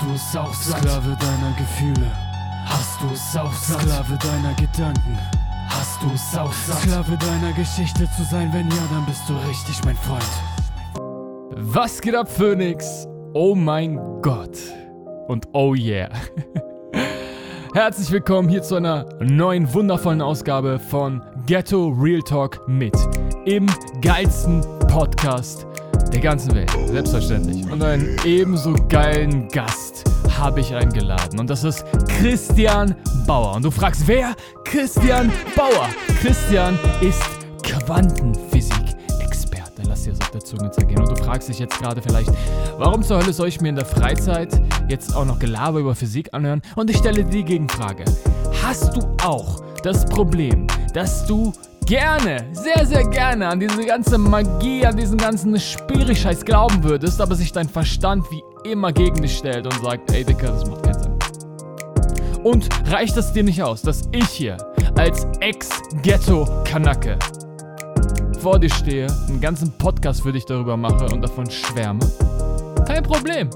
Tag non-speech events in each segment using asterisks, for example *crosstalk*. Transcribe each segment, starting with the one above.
Hast du es auch satt? Sklave deiner Gefühle. Hast du es auch satt? Sklave deiner Gedanken. Hast du es auch satt? Sklave deiner Geschichte zu sein, wenn ja, dann bist du richtig mein Freund. Was geht ab, Phoenix? Oh mein Gott. Und oh yeah. *laughs* Herzlich willkommen hier zu einer neuen wundervollen Ausgabe von Ghetto Real Talk mit im geilsten Podcast der ganzen Welt. Selbstverständlich. Und einen ebenso geilen Gast habe ich eingeladen. Und das ist Christian Bauer. Und du fragst, wer? Christian Bauer. Christian ist Quantenphysik-Experte. Lass dir das auf der Zunge zergehen. Und du fragst dich jetzt gerade vielleicht, warum zur Hölle soll ich mir in der Freizeit jetzt auch noch Gelaber über Physik anhören? Und ich stelle dir die Gegenfrage. Hast du auch das Problem, dass du gerne, sehr, sehr gerne an diese ganze Magie, an diesen ganzen Spiri-Scheiß glauben würdest, aber sich dein Verstand wie immer gegen dich stellt und sagt, ey Dicker, das macht keinen Sinn. Und reicht es dir nicht aus, dass ich hier als Ex-Ghetto-Kanacke vor dir stehe, einen ganzen Podcast für dich darüber mache und davon schwärme? Kein Problem.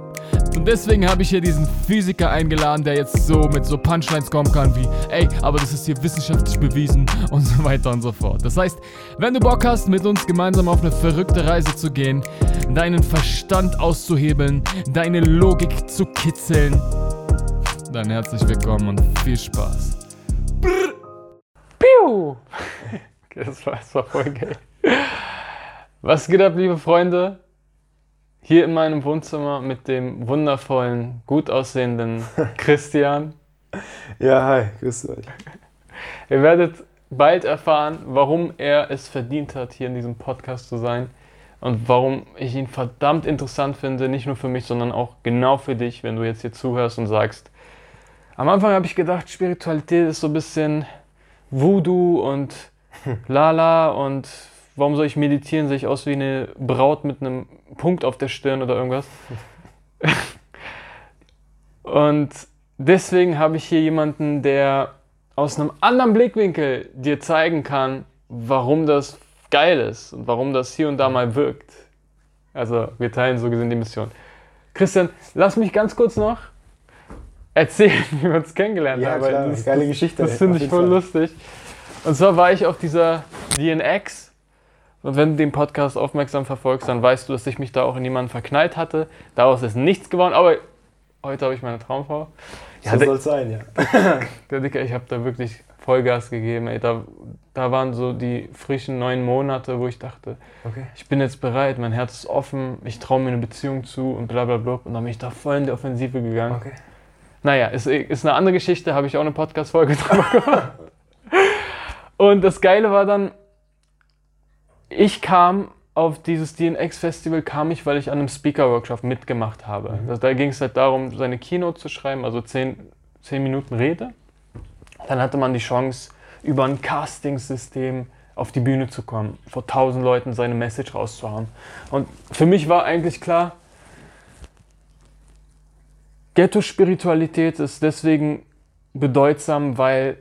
Und deswegen habe ich hier diesen Physiker eingeladen, der jetzt so mit so Punchlines kommen kann wie, ey, aber das ist hier wissenschaftlich bewiesen und so weiter und so fort. Das heißt, wenn du Bock hast, mit uns gemeinsam auf eine verrückte Reise zu gehen, deinen Verstand auszuhebeln, deine Logik zu kitzeln, dann herzlich willkommen und viel Spaß. Brr. Piu! *laughs* Okay, das war, das war voll geil. Was geht ab, liebe Freunde? Hier in meinem Wohnzimmer mit dem wundervollen, gut aussehenden *laughs* Christian. Ja, hi, grüß euch. Ihr werdet bald erfahren, warum er es verdient hat, hier in diesem Podcast zu sein und warum ich ihn verdammt interessant finde, nicht nur für mich, sondern auch genau für dich, wenn du jetzt hier zuhörst und sagst, am Anfang habe ich gedacht, Spiritualität ist so ein bisschen Voodoo und *laughs* Lala und warum soll ich meditieren? Sehe ich aus wie eine Braut mit einem Punkt auf der Stirn oder irgendwas? *laughs* Und deswegen habe ich hier jemanden, der aus einem anderen Blickwinkel dir zeigen kann, warum das geil ist und warum das hier und da mal wirkt. Also wir teilen so gesehen die Mission. Christian, lass mich ganz kurz noch erzählen, *laughs* wie wir uns kennengelernt ja, haben. Klar, das, geile Geschichte. Das, das finde ich voll Fall. lustig. Und zwar war ich auf dieser DNX wenn du den Podcast aufmerksam verfolgst, dann weißt du, dass ich mich da auch in jemanden verknallt hatte. Daraus ist nichts geworden, aber heute habe ich meine Traumfrau. Ja, so soll es sein, ja. *laughs* der Dicke, ich habe da wirklich Vollgas gegeben. Ey. Da, da waren so die frischen neun Monate, wo ich dachte, okay. ich bin jetzt bereit, mein Herz ist offen, ich traue mir eine Beziehung zu und bla bla bla. Und dann bin ich da voll in die Offensive gegangen. Okay. Naja, ist, ist eine andere Geschichte, habe ich auch eine Podcast-Folge *laughs* drüber gemacht. Und das Geile war dann, ich kam auf dieses DNX-Festival, kam ich, weil ich an einem Speaker-Workshop mitgemacht habe. Mhm. Also da ging es halt darum, seine Keynote zu schreiben, also zehn, zehn Minuten Rede. Dann hatte man die Chance, über ein Casting-System auf die Bühne zu kommen, vor tausend Leuten seine Message rauszuhauen. Und für mich war eigentlich klar, Ghetto-Spiritualität ist deswegen bedeutsam, weil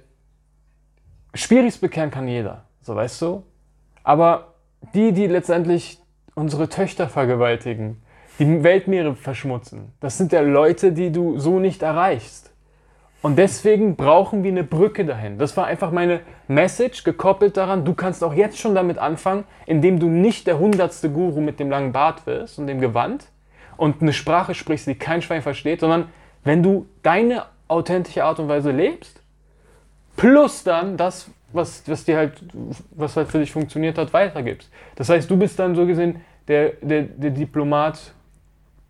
Spiris bekehren kann jeder, so weißt du. Aber die, die letztendlich unsere Töchter vergewaltigen, die Weltmeere verschmutzen, das sind ja Leute, die du so nicht erreichst. Und deswegen brauchen wir eine Brücke dahin. Das war einfach meine Message, gekoppelt daran, du kannst auch jetzt schon damit anfangen, indem du nicht der hundertste Guru mit dem langen Bart wirst und dem Gewand und eine Sprache sprichst, die kein Schwein versteht, sondern wenn du deine authentische Art und Weise lebst, plus dann das, was, was dir halt, was halt für dich funktioniert hat, weitergibst. Das heißt, du bist dann so gesehen der, der, der Diplomat,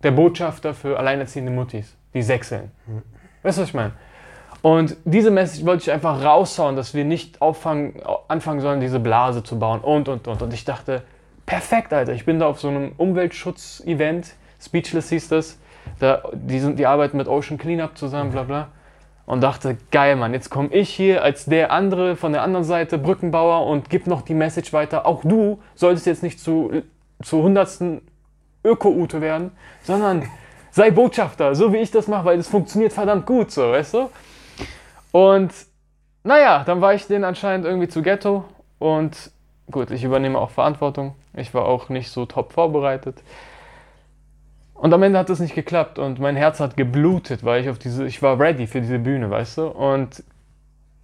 der Botschafter für alleinerziehende Muttis, die sechseln. Mhm. Weißt du, was ich meine? Und diese Message wollte ich einfach raushauen, dass wir nicht auffangen, anfangen sollen, diese Blase zu bauen und, und, und. Und ich dachte, perfekt, Alter. Ich bin da auf so einem Umweltschutz-Event, Speechless hieß das. Da, die, sind, die arbeiten mit Ocean Cleanup zusammen, bla bla und dachte, geil, Mann, jetzt komme ich hier als der andere von der anderen Seite, Brückenbauer, und gib noch die Message weiter. Auch du solltest jetzt nicht zu, zu hundertsten Öko-Ute werden, sondern sei Botschafter, so wie ich das mache, weil das funktioniert verdammt gut, so, weißt du? Und naja, dann war ich den anscheinend irgendwie zu Ghetto und gut, ich übernehme auch Verantwortung. Ich war auch nicht so top vorbereitet. Und am Ende hat das nicht geklappt und mein Herz hat geblutet, weil ich auf diese, ich war ready für diese Bühne, weißt du? Und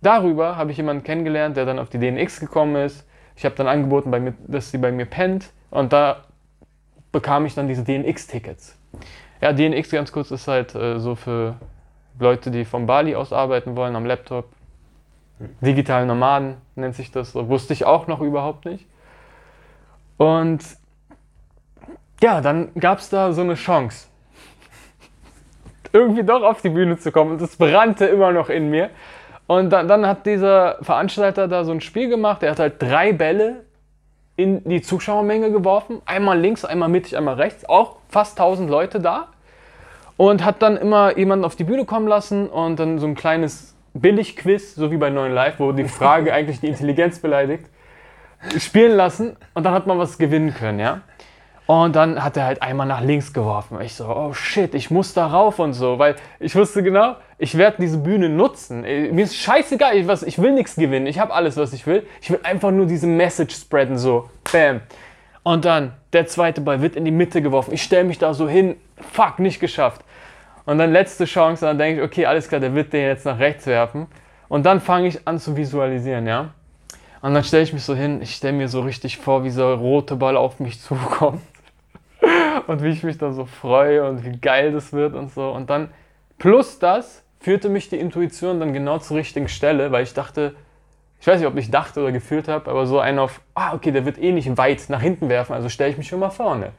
darüber habe ich jemanden kennengelernt, der dann auf die DNX gekommen ist. Ich habe dann angeboten, mir, dass sie bei mir pennt und da bekam ich dann diese DNX-Tickets. Ja, DNX ganz kurz ist halt äh, so für Leute, die von Bali aus arbeiten wollen am Laptop. Digitale Nomaden nennt sich das. So. Wusste ich auch noch überhaupt nicht. Und ja, dann gab es da so eine Chance, irgendwie doch auf die Bühne zu kommen. Und es brannte immer noch in mir. Und dann, dann hat dieser Veranstalter da so ein Spiel gemacht. Er hat halt drei Bälle in die Zuschauermenge geworfen. Einmal links, einmal mittig, einmal rechts. Auch fast 1000 Leute da. Und hat dann immer jemanden auf die Bühne kommen lassen und dann so ein kleines Billig-Quiz, so wie bei 9 Live, wo die Frage *laughs* eigentlich die Intelligenz beleidigt, spielen lassen und dann hat man was gewinnen können, ja. Und dann hat er halt einmal nach links geworfen. Ich so, oh shit, ich muss da rauf und so, weil ich wusste genau, ich werde diese Bühne nutzen. Mir ist scheißegal, ich, was, ich will nichts gewinnen. Ich habe alles, was ich will. Ich will einfach nur diese Message spreaden, so, bam. Und dann, der zweite Ball wird in die Mitte geworfen. Ich stelle mich da so hin, fuck, nicht geschafft. Und dann letzte Chance, dann denke ich, okay, alles klar, der wird den jetzt nach rechts werfen. Und dann fange ich an zu visualisieren, ja. Und dann stelle ich mich so hin, ich stelle mir so richtig vor, wie so ein roter Ball auf mich *laughs* zukommt. Und wie ich mich da so freue und wie geil das wird und so. Und dann, plus das, führte mich die Intuition dann genau zur richtigen Stelle, weil ich dachte, ich weiß nicht, ob ich dachte oder gefühlt habe, aber so einen auf, ah, okay, der wird eh nicht weit nach hinten werfen, also stelle ich mich schon mal vorne.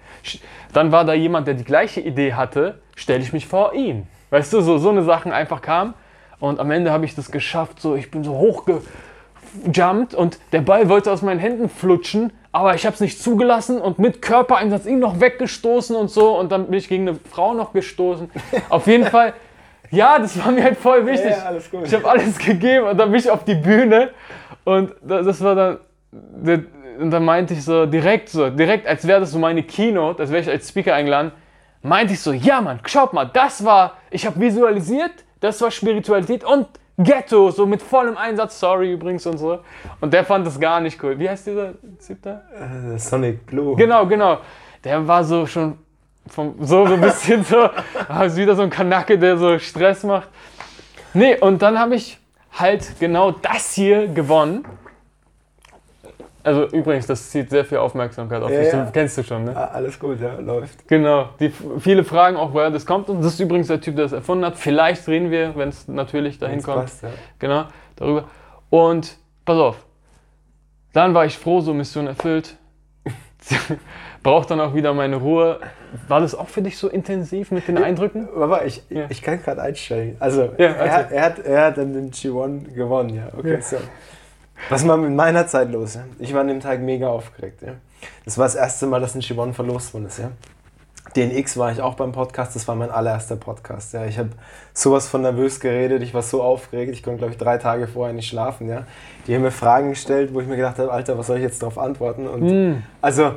Dann war da jemand, der die gleiche Idee hatte, stelle ich mich vor ihn. Weißt du, so, so eine Sachen einfach kam und am Ende habe ich das geschafft, so, ich bin so hochgejumpt und der Ball wollte aus meinen Händen flutschen, aber ich habe es nicht zugelassen und mit Körpereinsatz ihn noch weggestoßen und so und dann bin ich gegen eine Frau noch gestoßen. *laughs* Auf jeden Fall ja, das war mir halt voll wichtig. Ja, gut. Ich habe alles gegeben und dann bin ich auf die Bühne und das war dann, und dann meinte ich so direkt so, direkt, als wäre das so meine Keynote, als wäre ich als Speaker eingeladen, meinte ich so, ja Mann, schaut mal, das war, ich habe visualisiert, das war Spiritualität und Ghetto, so mit vollem Einsatz, sorry übrigens und so. Und der fand das gar nicht cool. Wie heißt dieser da? Uh, Sonic Blue. Genau, genau. Der war so schon vom, so, so ein bisschen so, *laughs* ist wieder so ein Kanacke, der so Stress macht. Nee, und dann habe ich halt genau das hier gewonnen. Also übrigens, das zieht sehr viel Aufmerksamkeit auf ja, dich. Ja. Kennst du schon, ne? Ah, alles gut, ja, läuft. Genau. Die, viele fragen auch, woher das kommt. Und das ist übrigens der Typ, der es erfunden hat. Vielleicht reden wir, wenn es natürlich dahin kommt. Passt, ja. Genau, darüber. Und pass auf. Dann war ich froh, so Mission erfüllt. *laughs* braucht dann auch wieder meine Ruhe. War das auch für dich so intensiv mit den Eindrücken? Aber ich, ja. ich kann gerade einsteigen. Also, er, er, hat, er hat dann den G1 gewonnen, ja. Okay, so. Was war mit meiner Zeit los? Ja? Ich war an dem Tag mega aufgeregt. Ja? Das war das erste Mal, dass ein G1 verlost worden ist. Ja? DNX war ich auch beim Podcast, das war mein allererster Podcast. Ja. Ich habe sowas von nervös geredet, ich war so aufgeregt, ich konnte, glaube ich, drei Tage vorher nicht schlafen. Ja. Die haben mir Fragen gestellt, wo ich mir gedacht habe, Alter, was soll ich jetzt darauf antworten? Und mm. Also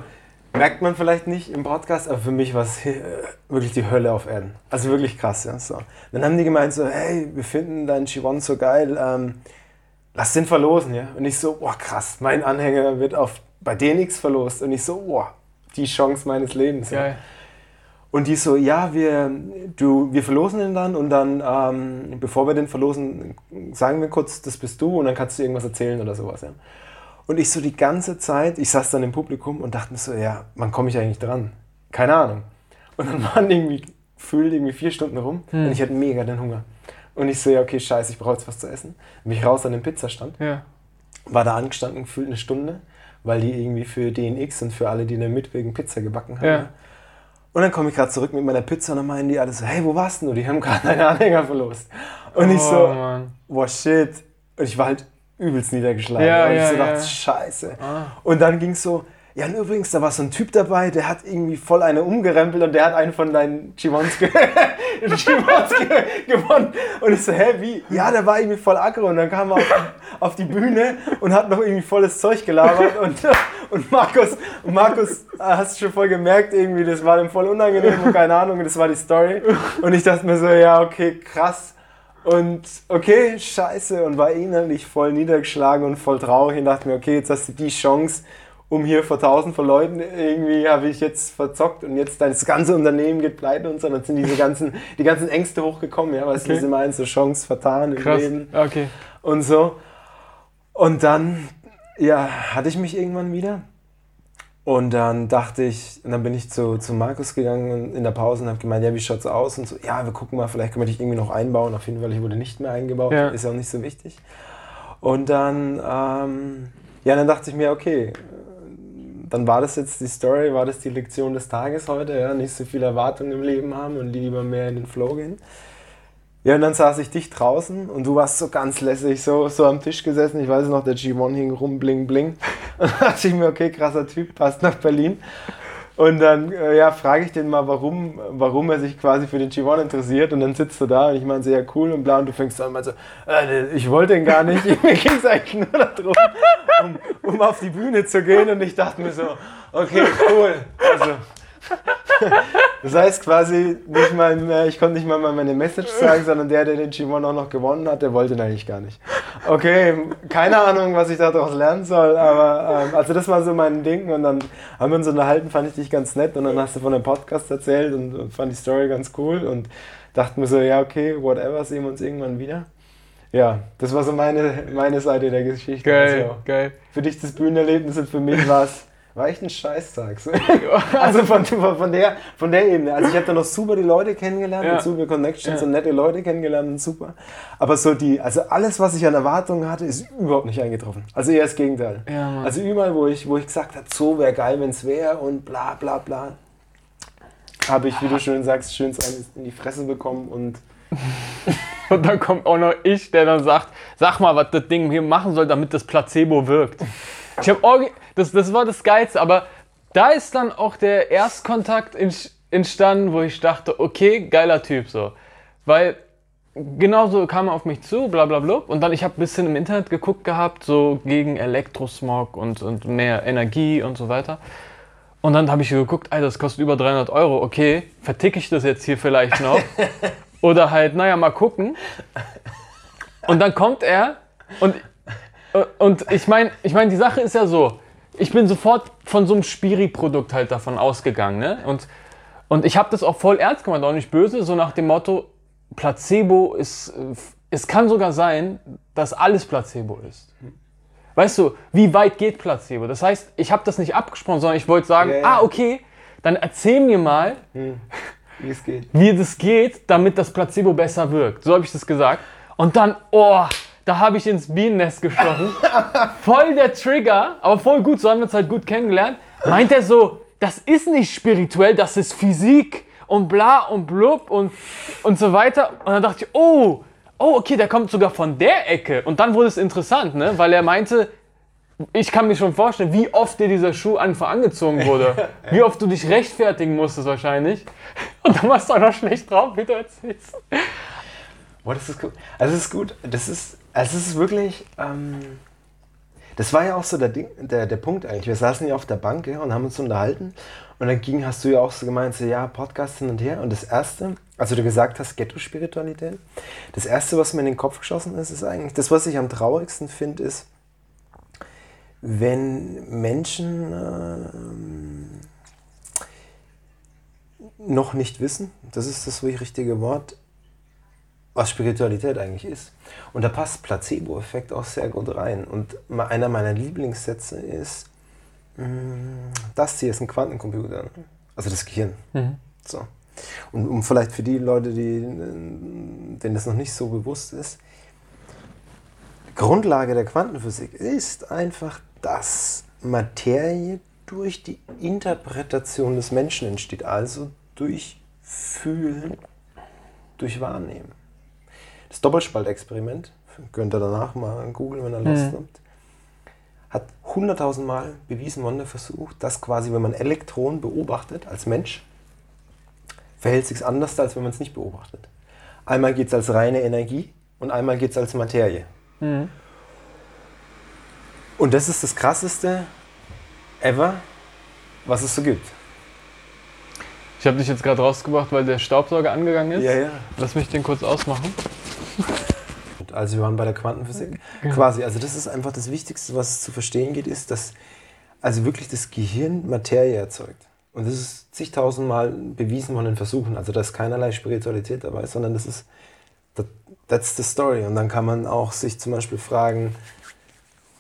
Merkt man vielleicht nicht im Podcast, aber für mich war es äh, wirklich die Hölle auf Erden. Also wirklich krass. Ja, so. Dann haben die gemeint so, hey, wir finden deinen Chiron so geil, ähm, lass den verlosen. Ja? Und ich so, boah krass, mein Anhänger wird auf, bei DNX verlost. Und ich so, boah, die Chance meines Lebens. Ja. Und die so, ja, wir, du, wir verlosen den dann und dann, ähm, bevor wir den verlosen, sagen wir kurz, das bist du und dann kannst du irgendwas erzählen oder sowas. Ja. Und ich so die ganze Zeit, ich saß dann im Publikum und dachte mir so, ja, wann komme ich eigentlich dran? Keine Ahnung. Und dann waren irgendwie, gefühlt irgendwie vier Stunden rum hm. und ich hatte mega den Hunger. Und ich so, ja, okay, scheiße, ich brauche jetzt was zu essen. Bin ich raus an den Pizzastand. Ja. War da angestanden, gefühlt eine Stunde, weil die irgendwie für DNX und für alle, die in der Mitwegen Pizza gebacken haben. Ja. Und dann komme ich gerade zurück mit meiner Pizza und dann meinen die alle so, hey, wo warst du? Die haben gerade deine *laughs* Anhänger verlost. Und oh, ich so, Mann. boah, shit. Und ich war halt übelst niedergeschlagen. Ja, und ich so dachte, scheiße. Ah. Und dann ging es so, ja, und übrigens, da war so ein Typ dabei, der hat irgendwie voll eine umgerempelt und der hat einen von deinen Chimons *laughs* ge gewonnen. Und ich so, hä, wie? Ja, der war irgendwie voll aggro und dann kam er auf, auf, die Bühne und hat noch irgendwie volles Zeug gelabert und, und Markus, und Markus, hast du schon voll gemerkt irgendwie, das war dem voll unangenehm und keine Ahnung, das war die Story. Und ich dachte mir so, ja, okay, krass. Und okay, scheiße, und war innerlich voll niedergeschlagen und voll traurig und dachte mir, okay, jetzt hast du die Chance, um hier vor tausend von Leuten irgendwie habe ich jetzt verzockt und jetzt das ganze Unternehmen geht pleite und so. Dann sind diese ganzen, die ganzen Ängste hochgekommen, ja, weil okay. es immer eine so Chance vertan Krass. im Leben. Okay. Und so. Und dann, ja, hatte ich mich irgendwann wieder. Und dann dachte ich, und dann bin ich zu, zu Markus gegangen in der Pause und habe gemeint, ja, wie schaut's aus? Und so, ja, wir gucken mal, vielleicht können wir dich irgendwie noch einbauen. Auf jeden Fall, ich wurde nicht mehr eingebaut, ja. ist ja auch nicht so wichtig. Und dann, ähm, ja, dann dachte ich mir, okay, dann war das jetzt die Story, war das die Lektion des Tages heute, ja, nicht so viel Erwartungen im Leben haben und lieber mehr in den Flow gehen. Ja, und dann saß ich dich draußen und du warst so ganz lässig, so, so am Tisch gesessen. Ich weiß noch, der G1 hing rum, bling, bling. *laughs* Und dann dachte ich mir, okay, krasser Typ, passt nach Berlin. Und dann äh, ja, frage ich den mal, warum, warum er sich quasi für den G1 interessiert. Und dann sitzt du da und ich meine, sehr cool und bla. Und du fängst an so, äh, ich wollte den gar nicht. *laughs* Mir ging es eigentlich nur darum, um, um auf die Bühne zu gehen. Und ich dachte mir so, okay, cool. Also, *laughs* das heißt quasi nicht mal mehr, ich konnte nicht mal meine Message sagen, sondern der, der den G1 auch noch gewonnen hat, der wollte ihn eigentlich gar nicht. Okay, keine Ahnung, was ich daraus lernen soll, aber ähm, also das war so mein Ding und dann haben wir uns unterhalten, fand ich dich ganz nett und dann hast du von dem Podcast erzählt und, und fand die Story ganz cool und dachte mir so, ja okay, whatever, sehen wir uns irgendwann wieder. Ja, das war so meine, meine Seite der Geschichte. Geil, also, geil. Für dich das Bühnenerlebnis und für mich war es war echt ein Scheißtag. *laughs* also von, von, der, von der Ebene. Also ich habe da noch super die Leute kennengelernt, ja. super Connections ja. und nette Leute kennengelernt und super. Aber so die, also alles, was ich an Erwartungen hatte, ist überhaupt nicht eingetroffen. Also eher das Gegenteil. Ja, also überall, wo ich, wo ich gesagt habe, so wäre geil, wenn es wäre und bla bla bla, habe ich, wie du schön sagst, schön in die Fresse bekommen und *laughs* und dann kommt auch noch ich, der dann sagt, sag mal, was das Ding hier machen soll, damit das Placebo wirkt. Ich habe das, das war das Geilste, aber da ist dann auch der Erstkontakt entstanden, wo ich dachte, okay, geiler Typ so. Weil genauso kam er auf mich zu, bla bla bla. Und dann, ich habe ein bisschen im Internet geguckt gehabt, so gegen Elektrosmog und, und mehr Energie und so weiter. Und dann habe ich geguckt, Alter, das kostet über 300 Euro. Okay, verticke ich das jetzt hier vielleicht noch? *laughs* Oder halt, naja, mal gucken. Und dann kommt er und, und ich meine, ich mein, die Sache ist ja so, ich bin sofort von so einem Spiri-Produkt halt davon ausgegangen. Ne? Und, und ich habe das auch voll ernst gemeint, auch nicht böse, so nach dem Motto, Placebo ist, es kann sogar sein, dass alles Placebo ist. Weißt du, wie weit geht Placebo? Das heißt, ich habe das nicht abgesprochen, sondern ich wollte sagen, ja, ja. ah, okay, dann erzähl mir mal, hm, wie es geht. Wie das geht, damit das Placebo besser wirkt. So habe ich das gesagt. Und dann, oh, da habe ich ins Bienennest gestochen. *laughs* voll der Trigger, aber voll gut, so haben wir uns halt gut kennengelernt. Meint er so, das ist nicht spirituell, das ist Physik und bla und blub und, und so weiter. Und dann dachte ich, oh, oh, okay, der kommt sogar von der Ecke. Und dann wurde es interessant, ne? weil er meinte, ich kann mir schon vorstellen, wie oft dir dieser Schuh einfach angezogen wurde. *laughs* Wie oft du dich rechtfertigen musstest wahrscheinlich. *laughs* Und dann warst du auch noch schlecht drauf, wie du erzählst. Boah, das ist gut. Also, es ist gut. Das ist, also es ist wirklich. Ähm, das war ja auch so der, Ding, der, der Punkt eigentlich. Wir saßen ja auf der Bank ja, und haben uns unterhalten. Und dann ging, hast du ja auch so gemeint, so, ja, Podcast hin und her. Und das Erste, also du gesagt hast, Ghetto-Spiritualität, das Erste, was mir in den Kopf geschossen ist, ist eigentlich, das, was ich am traurigsten finde, ist, wenn Menschen äh, noch nicht wissen, das ist das richtige Wort, was Spiritualität eigentlich ist. Und da passt Placebo-Effekt auch sehr gut rein. Und einer meiner Lieblingssätze ist, mm, das hier ist ein Quantencomputer, also das Gehirn. Mhm. So. Und um vielleicht für die Leute, die, denen das noch nicht so bewusst ist, Grundlage der Quantenphysik ist einfach, dass Materie durch die Interpretation des Menschen entsteht, also durch Fühlen, durch Wahrnehmen. Doppelspaltexperiment, könnt ihr danach mal googeln, wenn ihr Lust mhm. habt, hat hunderttausend Mal bewiesen, Wonder versucht, dass quasi, wenn man Elektronen beobachtet als Mensch, verhält sich anders, als wenn man es nicht beobachtet. Einmal geht es als reine Energie und einmal geht es als Materie. Mhm. Und das ist das Krasseste ever, was es so gibt. Ich habe dich jetzt gerade rausgebracht, weil der Staubsauger angegangen ist. Ja, ja. Lass mich den kurz ausmachen. Also wir waren bei der Quantenphysik. Ja. Quasi, also das ist einfach das Wichtigste, was zu verstehen geht, ist, dass also wirklich das Gehirn Materie erzeugt. Und das ist zigtausendmal bewiesen von den Versuchen. Also da ist keinerlei Spiritualität dabei, sondern das ist, that's the story. Und dann kann man auch sich zum Beispiel fragen,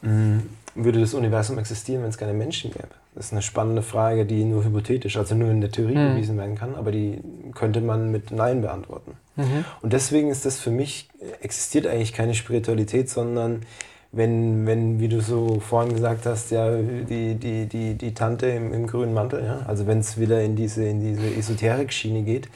hm, würde das Universum existieren, wenn es keine Menschen gäbe? Das ist eine spannende Frage, die nur hypothetisch, also nur in der Theorie mhm. bewiesen werden kann, aber die könnte man mit Nein beantworten. Mhm. Und deswegen ist das für mich, existiert eigentlich keine Spiritualität, sondern wenn, wenn, wie du so vorhin gesagt hast, ja, die, die, die, die Tante im, im grünen Mantel, ja, also wenn es wieder in diese, in diese Esoterik-Schiene geht,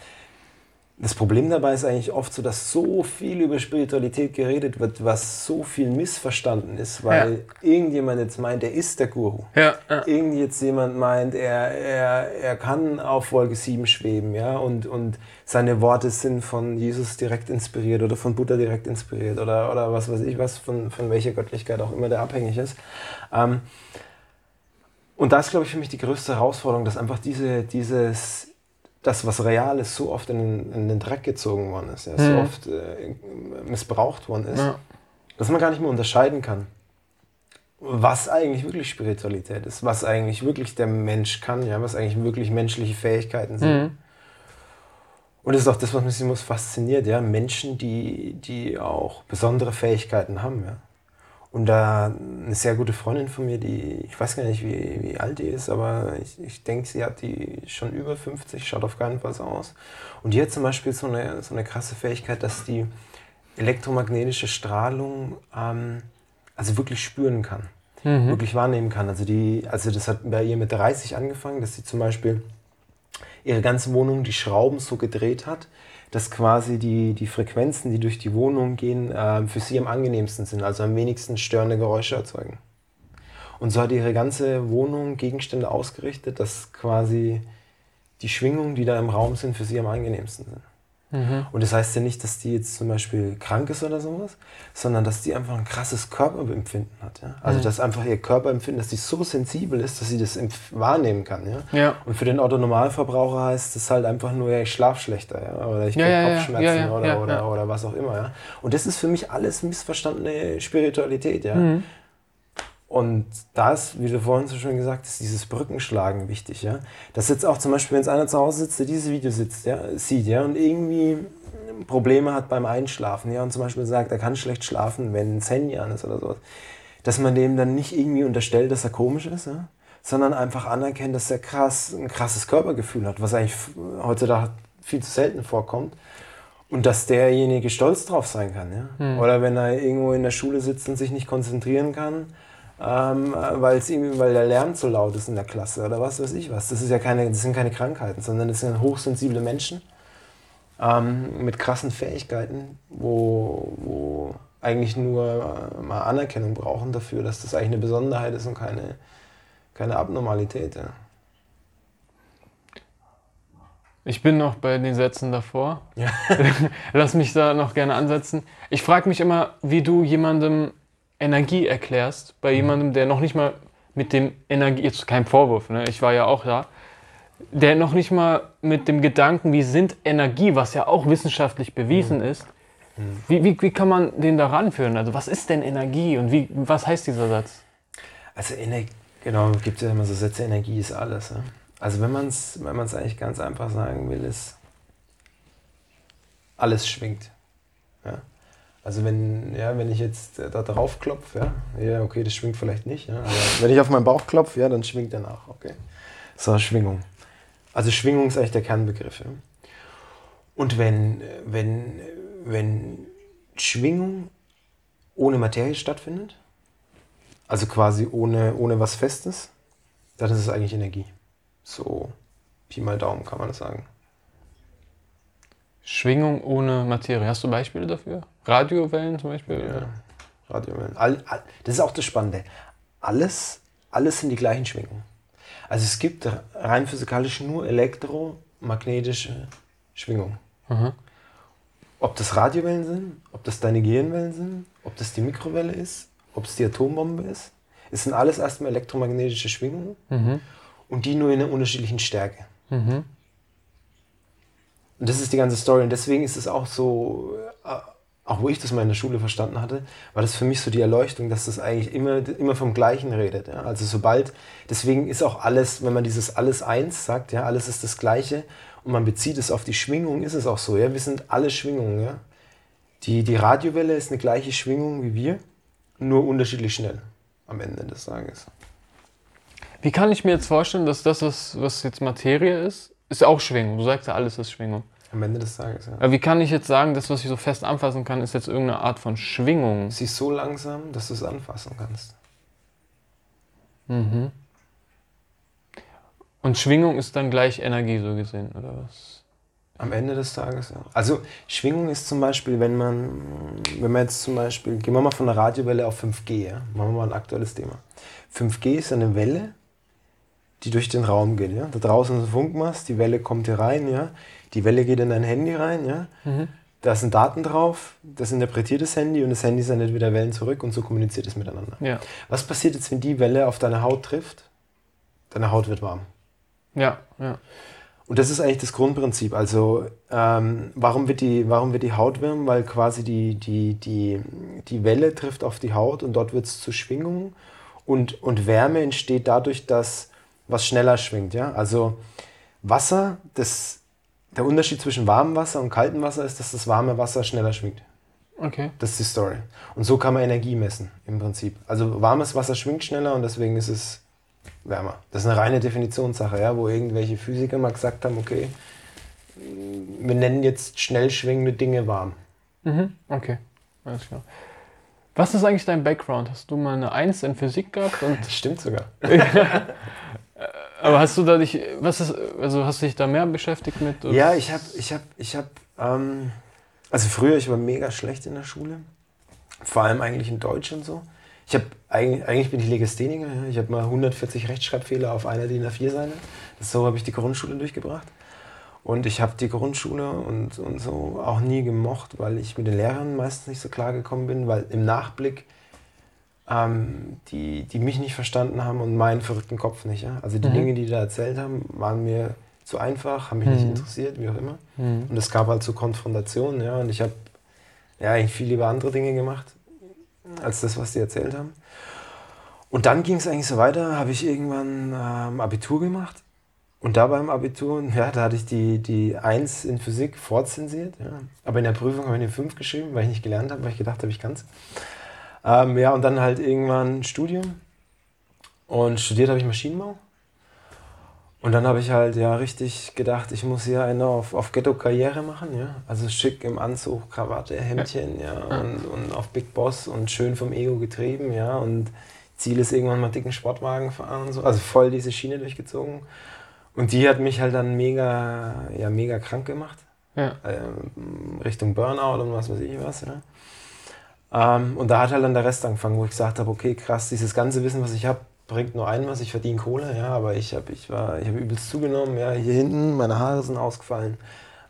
das Problem dabei ist eigentlich oft so, dass so viel über Spiritualität geredet wird, was so viel missverstanden ist, weil ja. irgendjemand jetzt meint, er ist der Guru. Ja, ja. Irgend jetzt jemand meint, er, er, er kann auf Wolke 7 schweben, ja, und, und seine Worte sind von Jesus direkt inspiriert oder von Buddha direkt inspiriert oder, oder was weiß ich was, von, von welcher Göttlichkeit auch immer der abhängig ist. Ähm, und das ist, glaube ich, für mich die größte Herausforderung, dass einfach diese, dieses das, was real ist, so oft in, in den Dreck gezogen worden ist, ja, mhm. so oft äh, missbraucht worden ist, ja. dass man gar nicht mehr unterscheiden kann, was eigentlich wirklich Spiritualität ist, was eigentlich wirklich der Mensch kann, ja, was eigentlich wirklich menschliche Fähigkeiten sind. Mhm. Und das ist auch das, was mich muss fasziniert, ja, Menschen, die, die auch besondere Fähigkeiten haben, ja. Und da eine sehr gute Freundin von mir, die, ich weiß gar nicht, wie, wie alt die ist, aber ich, ich denke, sie hat die schon über 50, schaut auf keinen Fall so aus. Und die hat zum Beispiel so eine, so eine krasse Fähigkeit, dass die elektromagnetische Strahlung ähm, also wirklich spüren kann, mhm. wirklich wahrnehmen kann. Also, die, also das hat bei ihr mit 30 angefangen, dass sie zum Beispiel ihre ganze Wohnung die Schrauben so gedreht hat, dass quasi die, die Frequenzen, die durch die Wohnung gehen, äh, für sie am angenehmsten sind, also am wenigsten störende Geräusche erzeugen. Und so hat ihre ganze Wohnung Gegenstände ausgerichtet, dass quasi die Schwingungen, die da im Raum sind, für sie am angenehmsten sind. Mhm. Und das heißt ja nicht, dass die jetzt zum Beispiel krank ist oder sowas, sondern dass die einfach ein krasses Körperempfinden hat. Ja? Also mhm. dass einfach ihr Körperempfinden, dass die so sensibel ist, dass sie das wahrnehmen kann. Ja? ja. Und für den Autonormalverbraucher heißt das halt einfach nur, ja, ich schlafe schlechter ja? oder ich kriege ja, Kopfschmerzen Oder, oder, oder was auch immer. Ja? Und das ist für mich alles missverstandene Spiritualität. Ja? Mhm. Und da ist, wie du vorhin so schön gesagt hast, dieses Brückenschlagen wichtig, ja. Das jetzt auch zum Beispiel, wenn jetzt einer zu Hause sitzt, der dieses Video sitzt, ja, sieht, ja, und irgendwie Probleme hat beim Einschlafen, ja, und zum Beispiel sagt, er kann schlecht schlafen, wenn ein Handy an ist oder sowas, dass man dem dann nicht irgendwie unterstellt, dass er komisch ist, ja, sondern einfach anerkennt, dass er krass, ein krasses Körpergefühl hat, was eigentlich heutzutage viel zu selten vorkommt. Und dass derjenige stolz drauf sein kann, ja. Hm. Oder wenn er irgendwo in der Schule sitzt und sich nicht konzentrieren kann, ähm, ihm, weil der Lärm zu laut ist in der Klasse oder was weiß ich was. Das, ist ja keine, das sind keine Krankheiten, sondern das sind hochsensible Menschen ähm, mit krassen Fähigkeiten, wo, wo eigentlich nur äh, mal Anerkennung brauchen dafür, dass das eigentlich eine Besonderheit ist und keine, keine Abnormalität. Ja. Ich bin noch bei den Sätzen davor. Ja. *laughs* Lass mich da noch gerne ansetzen. Ich frage mich immer, wie du jemandem Energie erklärst bei mhm. jemandem, der noch nicht mal mit dem Energie, jetzt kein Vorwurf, ne? ich war ja auch da, der noch nicht mal mit dem Gedanken, wie sind Energie, was ja auch wissenschaftlich bewiesen mhm. ist, mhm. Wie, wie, wie kann man den da ranführen? Also was ist denn Energie und wie, was heißt dieser Satz? Also Energie, genau, gibt es ja immer so Sätze, Energie ist alles. Ne? Also wenn man es wenn eigentlich ganz einfach sagen will, ist, alles schwingt. Ja? Also wenn, ja, wenn ich jetzt äh, da drauf klopfe, ja, ja, okay, das schwingt vielleicht nicht, ja, aber *laughs* wenn ich auf meinen Bauch klopfe, ja, dann schwingt er nach, okay. So, Schwingung. Also Schwingung ist eigentlich der Kernbegriff. Ja. Und wenn, wenn, wenn Schwingung ohne Materie stattfindet, also quasi ohne, ohne was Festes, dann ist es eigentlich Energie. So, Pi mal Daumen kann man das sagen. Schwingung ohne Materie. Hast du Beispiele dafür? Radiowellen zum Beispiel? Ja, Radiowellen. All, all, das ist auch das Spannende. Alles, alles sind die gleichen Schwingungen. Also es gibt rein physikalisch nur elektromagnetische Schwingungen. Mhm. Ob das Radiowellen sind, ob das deine Gehirnwellen sind, ob das die Mikrowelle ist, ob es die Atombombe ist. Es sind alles erstmal elektromagnetische Schwingungen mhm. und die nur in einer unterschiedlichen Stärke. Mhm. Und das ist die ganze Story. Und deswegen ist es auch so, äh, auch wo ich das mal in der Schule verstanden hatte, war das für mich so die Erleuchtung, dass das eigentlich immer, immer vom Gleichen redet. Ja? Also sobald, deswegen ist auch alles, wenn man dieses alles eins sagt, ja, alles ist das Gleiche und man bezieht es auf die Schwingung, ist es auch so. Ja? Wir sind alle Schwingungen. Ja? Die, die Radiowelle ist eine gleiche Schwingung wie wir, nur unterschiedlich schnell am Ende des Tages. Wie kann ich mir jetzt vorstellen, dass das, was, was jetzt Materie ist, ist auch Schwingung? Du sagst ja, alles ist Schwingung. Am Ende des Tages, ja. Aber wie kann ich jetzt sagen, das, was ich so fest anfassen kann, ist jetzt irgendeine Art von Schwingung? Sie ist so langsam, dass du es anfassen kannst. Mhm. Und Schwingung ist dann gleich Energie, so gesehen, oder was? Am Ende des Tages, ja. Also Schwingung ist zum Beispiel, wenn man, wenn man jetzt zum Beispiel, gehen wir mal von der Radiowelle auf 5G, ja? machen wir mal ein aktuelles Thema. 5G ist eine Welle, die durch den Raum geht. Ja? Da draußen ist ein Funkmast, die Welle kommt hier rein, ja? die Welle geht in dein Handy rein, ja? Mhm. da sind Daten drauf, das interpretiert das Handy und das Handy sendet wieder Wellen zurück und so kommuniziert es miteinander. Ja. Was passiert jetzt, wenn die Welle auf deine Haut trifft? Deine Haut wird warm. Ja, ja. Und das ist eigentlich das Grundprinzip. Also ähm, warum, wird die, warum wird die Haut warm? Weil quasi die, die, die, die Welle trifft auf die Haut und dort wird es zu Schwingungen. Und, und Wärme entsteht dadurch, dass was schneller schwingt. Ja? Also Wasser, das, der Unterschied zwischen warmem Wasser und kaltem Wasser ist, dass das warme Wasser schneller schwingt. Okay. Das ist die Story. Und so kann man Energie messen im Prinzip. Also warmes Wasser schwingt schneller und deswegen ist es wärmer. Das ist eine reine Definitionssache, ja, wo irgendwelche Physiker mal gesagt haben, okay, wir nennen jetzt schnell schwingende Dinge warm. Mhm. Okay, alles klar. Was ist eigentlich dein Background? Hast du mal eine Eins in Physik gehabt? Und Stimmt sogar. *laughs* *laughs* Aber hast du da dich, was ist, also hast du dich da mehr beschäftigt mit? Oder? Ja, ich habe, ich habe, ich habe, ähm, also früher, ich war mega schlecht in der Schule. Vor allem eigentlich in Deutsch und so. Ich habe, eigentlich, eigentlich bin ich Legastheniker. Ich habe mal 140 Rechtschreibfehler auf einer DIN A4-Seite. So habe ich die Grundschule durchgebracht. Und ich habe die Grundschule und, und so auch nie gemocht, weil ich mit den Lehrern meistens nicht so klar gekommen bin, weil im Nachblick ähm, die, die mich nicht verstanden haben und meinen verrückten Kopf nicht. Ja? Also die mhm. Dinge, die die da erzählt haben, waren mir zu einfach, haben mich mhm. nicht interessiert, wie auch immer. Mhm. Und es gab halt so Konfrontationen, ja, und ich habe ja eigentlich viel lieber andere Dinge gemacht, als das, was die erzählt haben. Und dann ging es eigentlich so weiter, habe ich irgendwann ähm, Abitur gemacht. Und da beim Abitur, *laughs* ja, da hatte ich die, die 1 in Physik vorzensiert. Ja. Aber in der Prüfung habe ich eine 5 geschrieben, weil ich nicht gelernt habe, weil ich gedacht habe, ich kann es. Ähm, ja, und dann halt irgendwann Studium. Und studiert habe ich Maschinenbau. Und dann habe ich halt ja richtig gedacht, ich muss hier eine auf, auf Ghetto-Karriere machen, ja. Also schick im Anzug, Krawatte, Hemdchen, ja, und, und auf Big Boss und schön vom Ego getrieben, ja. Und Ziel ist irgendwann mal dicken Sportwagen fahren und so. Also voll diese Schiene durchgezogen. Und die hat mich halt dann mega, ja, mega krank gemacht. Ja. Ähm, Richtung Burnout und was weiß ich was, ja. Ähm, und da hat halt dann der Rest angefangen, wo ich gesagt habe, okay, krass, dieses ganze Wissen, was ich habe, bringt nur ein was, ich verdiene Kohle, ja, aber ich habe ich ich hab übelst zugenommen, ja, hier hinten, meine Haare sind ausgefallen.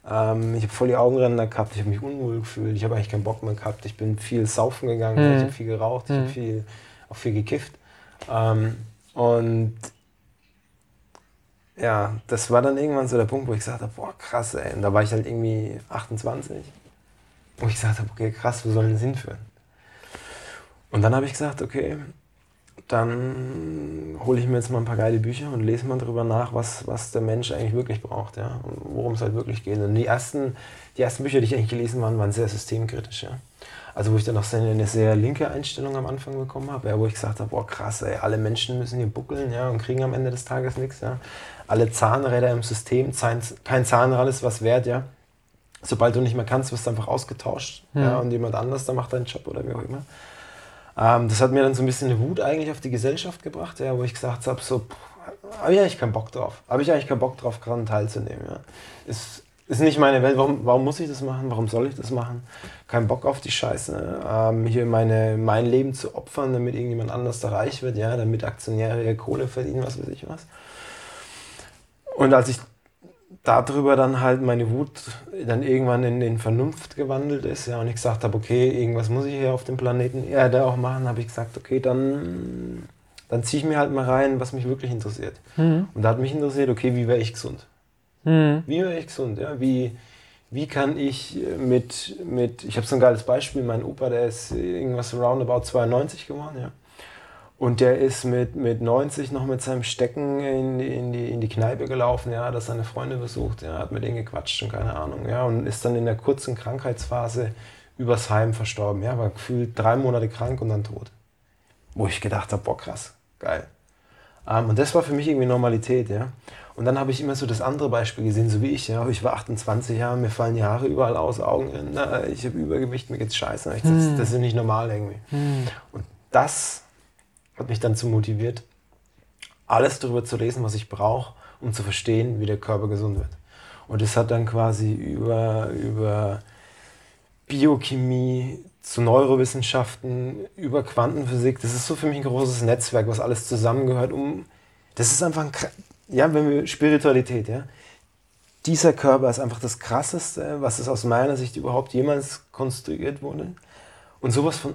Ähm, ich habe voll die Augenränder gehabt, ich habe mich unwohl gefühlt, ich habe eigentlich keinen Bock mehr gehabt, ich bin viel saufen gegangen, mhm. ich habe viel geraucht, mhm. ich habe viel, auch viel gekifft. Ähm, und ja, das war dann irgendwann so der Punkt, wo ich gesagt habe, boah, krass, ey. Und da war ich halt irgendwie 28 wo ich gesagt habe, okay, krass, wo soll das hinführen? Und dann habe ich gesagt, okay, dann hole ich mir jetzt mal ein paar geile Bücher und lese mal darüber nach, was, was der Mensch eigentlich wirklich braucht, ja, und worum es halt wirklich geht. Und die ersten, die ersten Bücher, die ich eigentlich gelesen habe, waren sehr systemkritisch, ja. Also wo ich dann auch eine sehr linke Einstellung am Anfang bekommen habe, ja, wo ich gesagt habe, boah krass, ey, alle Menschen müssen hier buckeln, ja, und kriegen am Ende des Tages nichts, ja. Alle Zahnräder im System, kein Zahnrad ist was wert, ja sobald du nicht mehr kannst, wirst du einfach ausgetauscht mhm. ja, und jemand anders, da macht deinen Job oder wie auch immer. Ähm, das hat mir dann so ein bisschen eine Wut eigentlich auf die Gesellschaft gebracht, ja, wo ich gesagt habe, so, habe ich eigentlich keinen Bock drauf. Habe ich eigentlich keinen Bock drauf, daran teilzunehmen. Ja. Ist, ist nicht meine Welt. Warum, warum muss ich das machen? Warum soll ich das machen? Kein Bock auf die Scheiße. Ähm, hier meine, mein Leben zu opfern, damit irgendjemand anders da reich wird, ja, damit Aktionäre Kohle verdienen, was weiß ich was. Und als ich darüber dann halt meine Wut dann irgendwann in, in Vernunft gewandelt ist, ja, und ich gesagt habe, okay, irgendwas muss ich hier auf dem Planeten Erde auch machen, habe ich gesagt, okay, dann, dann ziehe ich mir halt mal rein, was mich wirklich interessiert. Mhm. Und da hat mich interessiert, okay, wie wäre ich gesund? Mhm. Wie wäre ich gesund, ja, wie, wie kann ich mit, mit ich habe so ein geiles Beispiel, mein Opa, der ist irgendwas roundabout 92 geworden, ja. Und der ist mit, mit 90 noch mit seinem Stecken in die, in die, in die Kneipe gelaufen, ja, hat seine Freunde besucht, ja, hat mit denen gequatscht und keine Ahnung, ja, und ist dann in der kurzen Krankheitsphase übers Heim verstorben, ja, war gefühlt drei Monate krank und dann tot. Wo ich gedacht habe, boah, krass, geil. Ähm, und das war für mich irgendwie Normalität, ja. Und dann habe ich immer so das andere Beispiel gesehen, so wie ich, ja, ich war 28 Jahre, mir fallen die Haare überall aus, Augen, na, ich habe Übergewicht, mir geht's scheiße, ich, das, hm. das ist nicht normal irgendwie. Hm. Und das hat mich dann zu motiviert, alles darüber zu lesen, was ich brauche, um zu verstehen, wie der Körper gesund wird. Und es hat dann quasi über, über Biochemie zu Neurowissenschaften, über Quantenphysik, das ist so für mich ein großes Netzwerk, was alles zusammengehört, um, das ist einfach ein, ja, wenn wir Spiritualität, ja, dieser Körper ist einfach das Krasseste, was es aus meiner Sicht überhaupt jemals konstruiert wurde. Und sowas von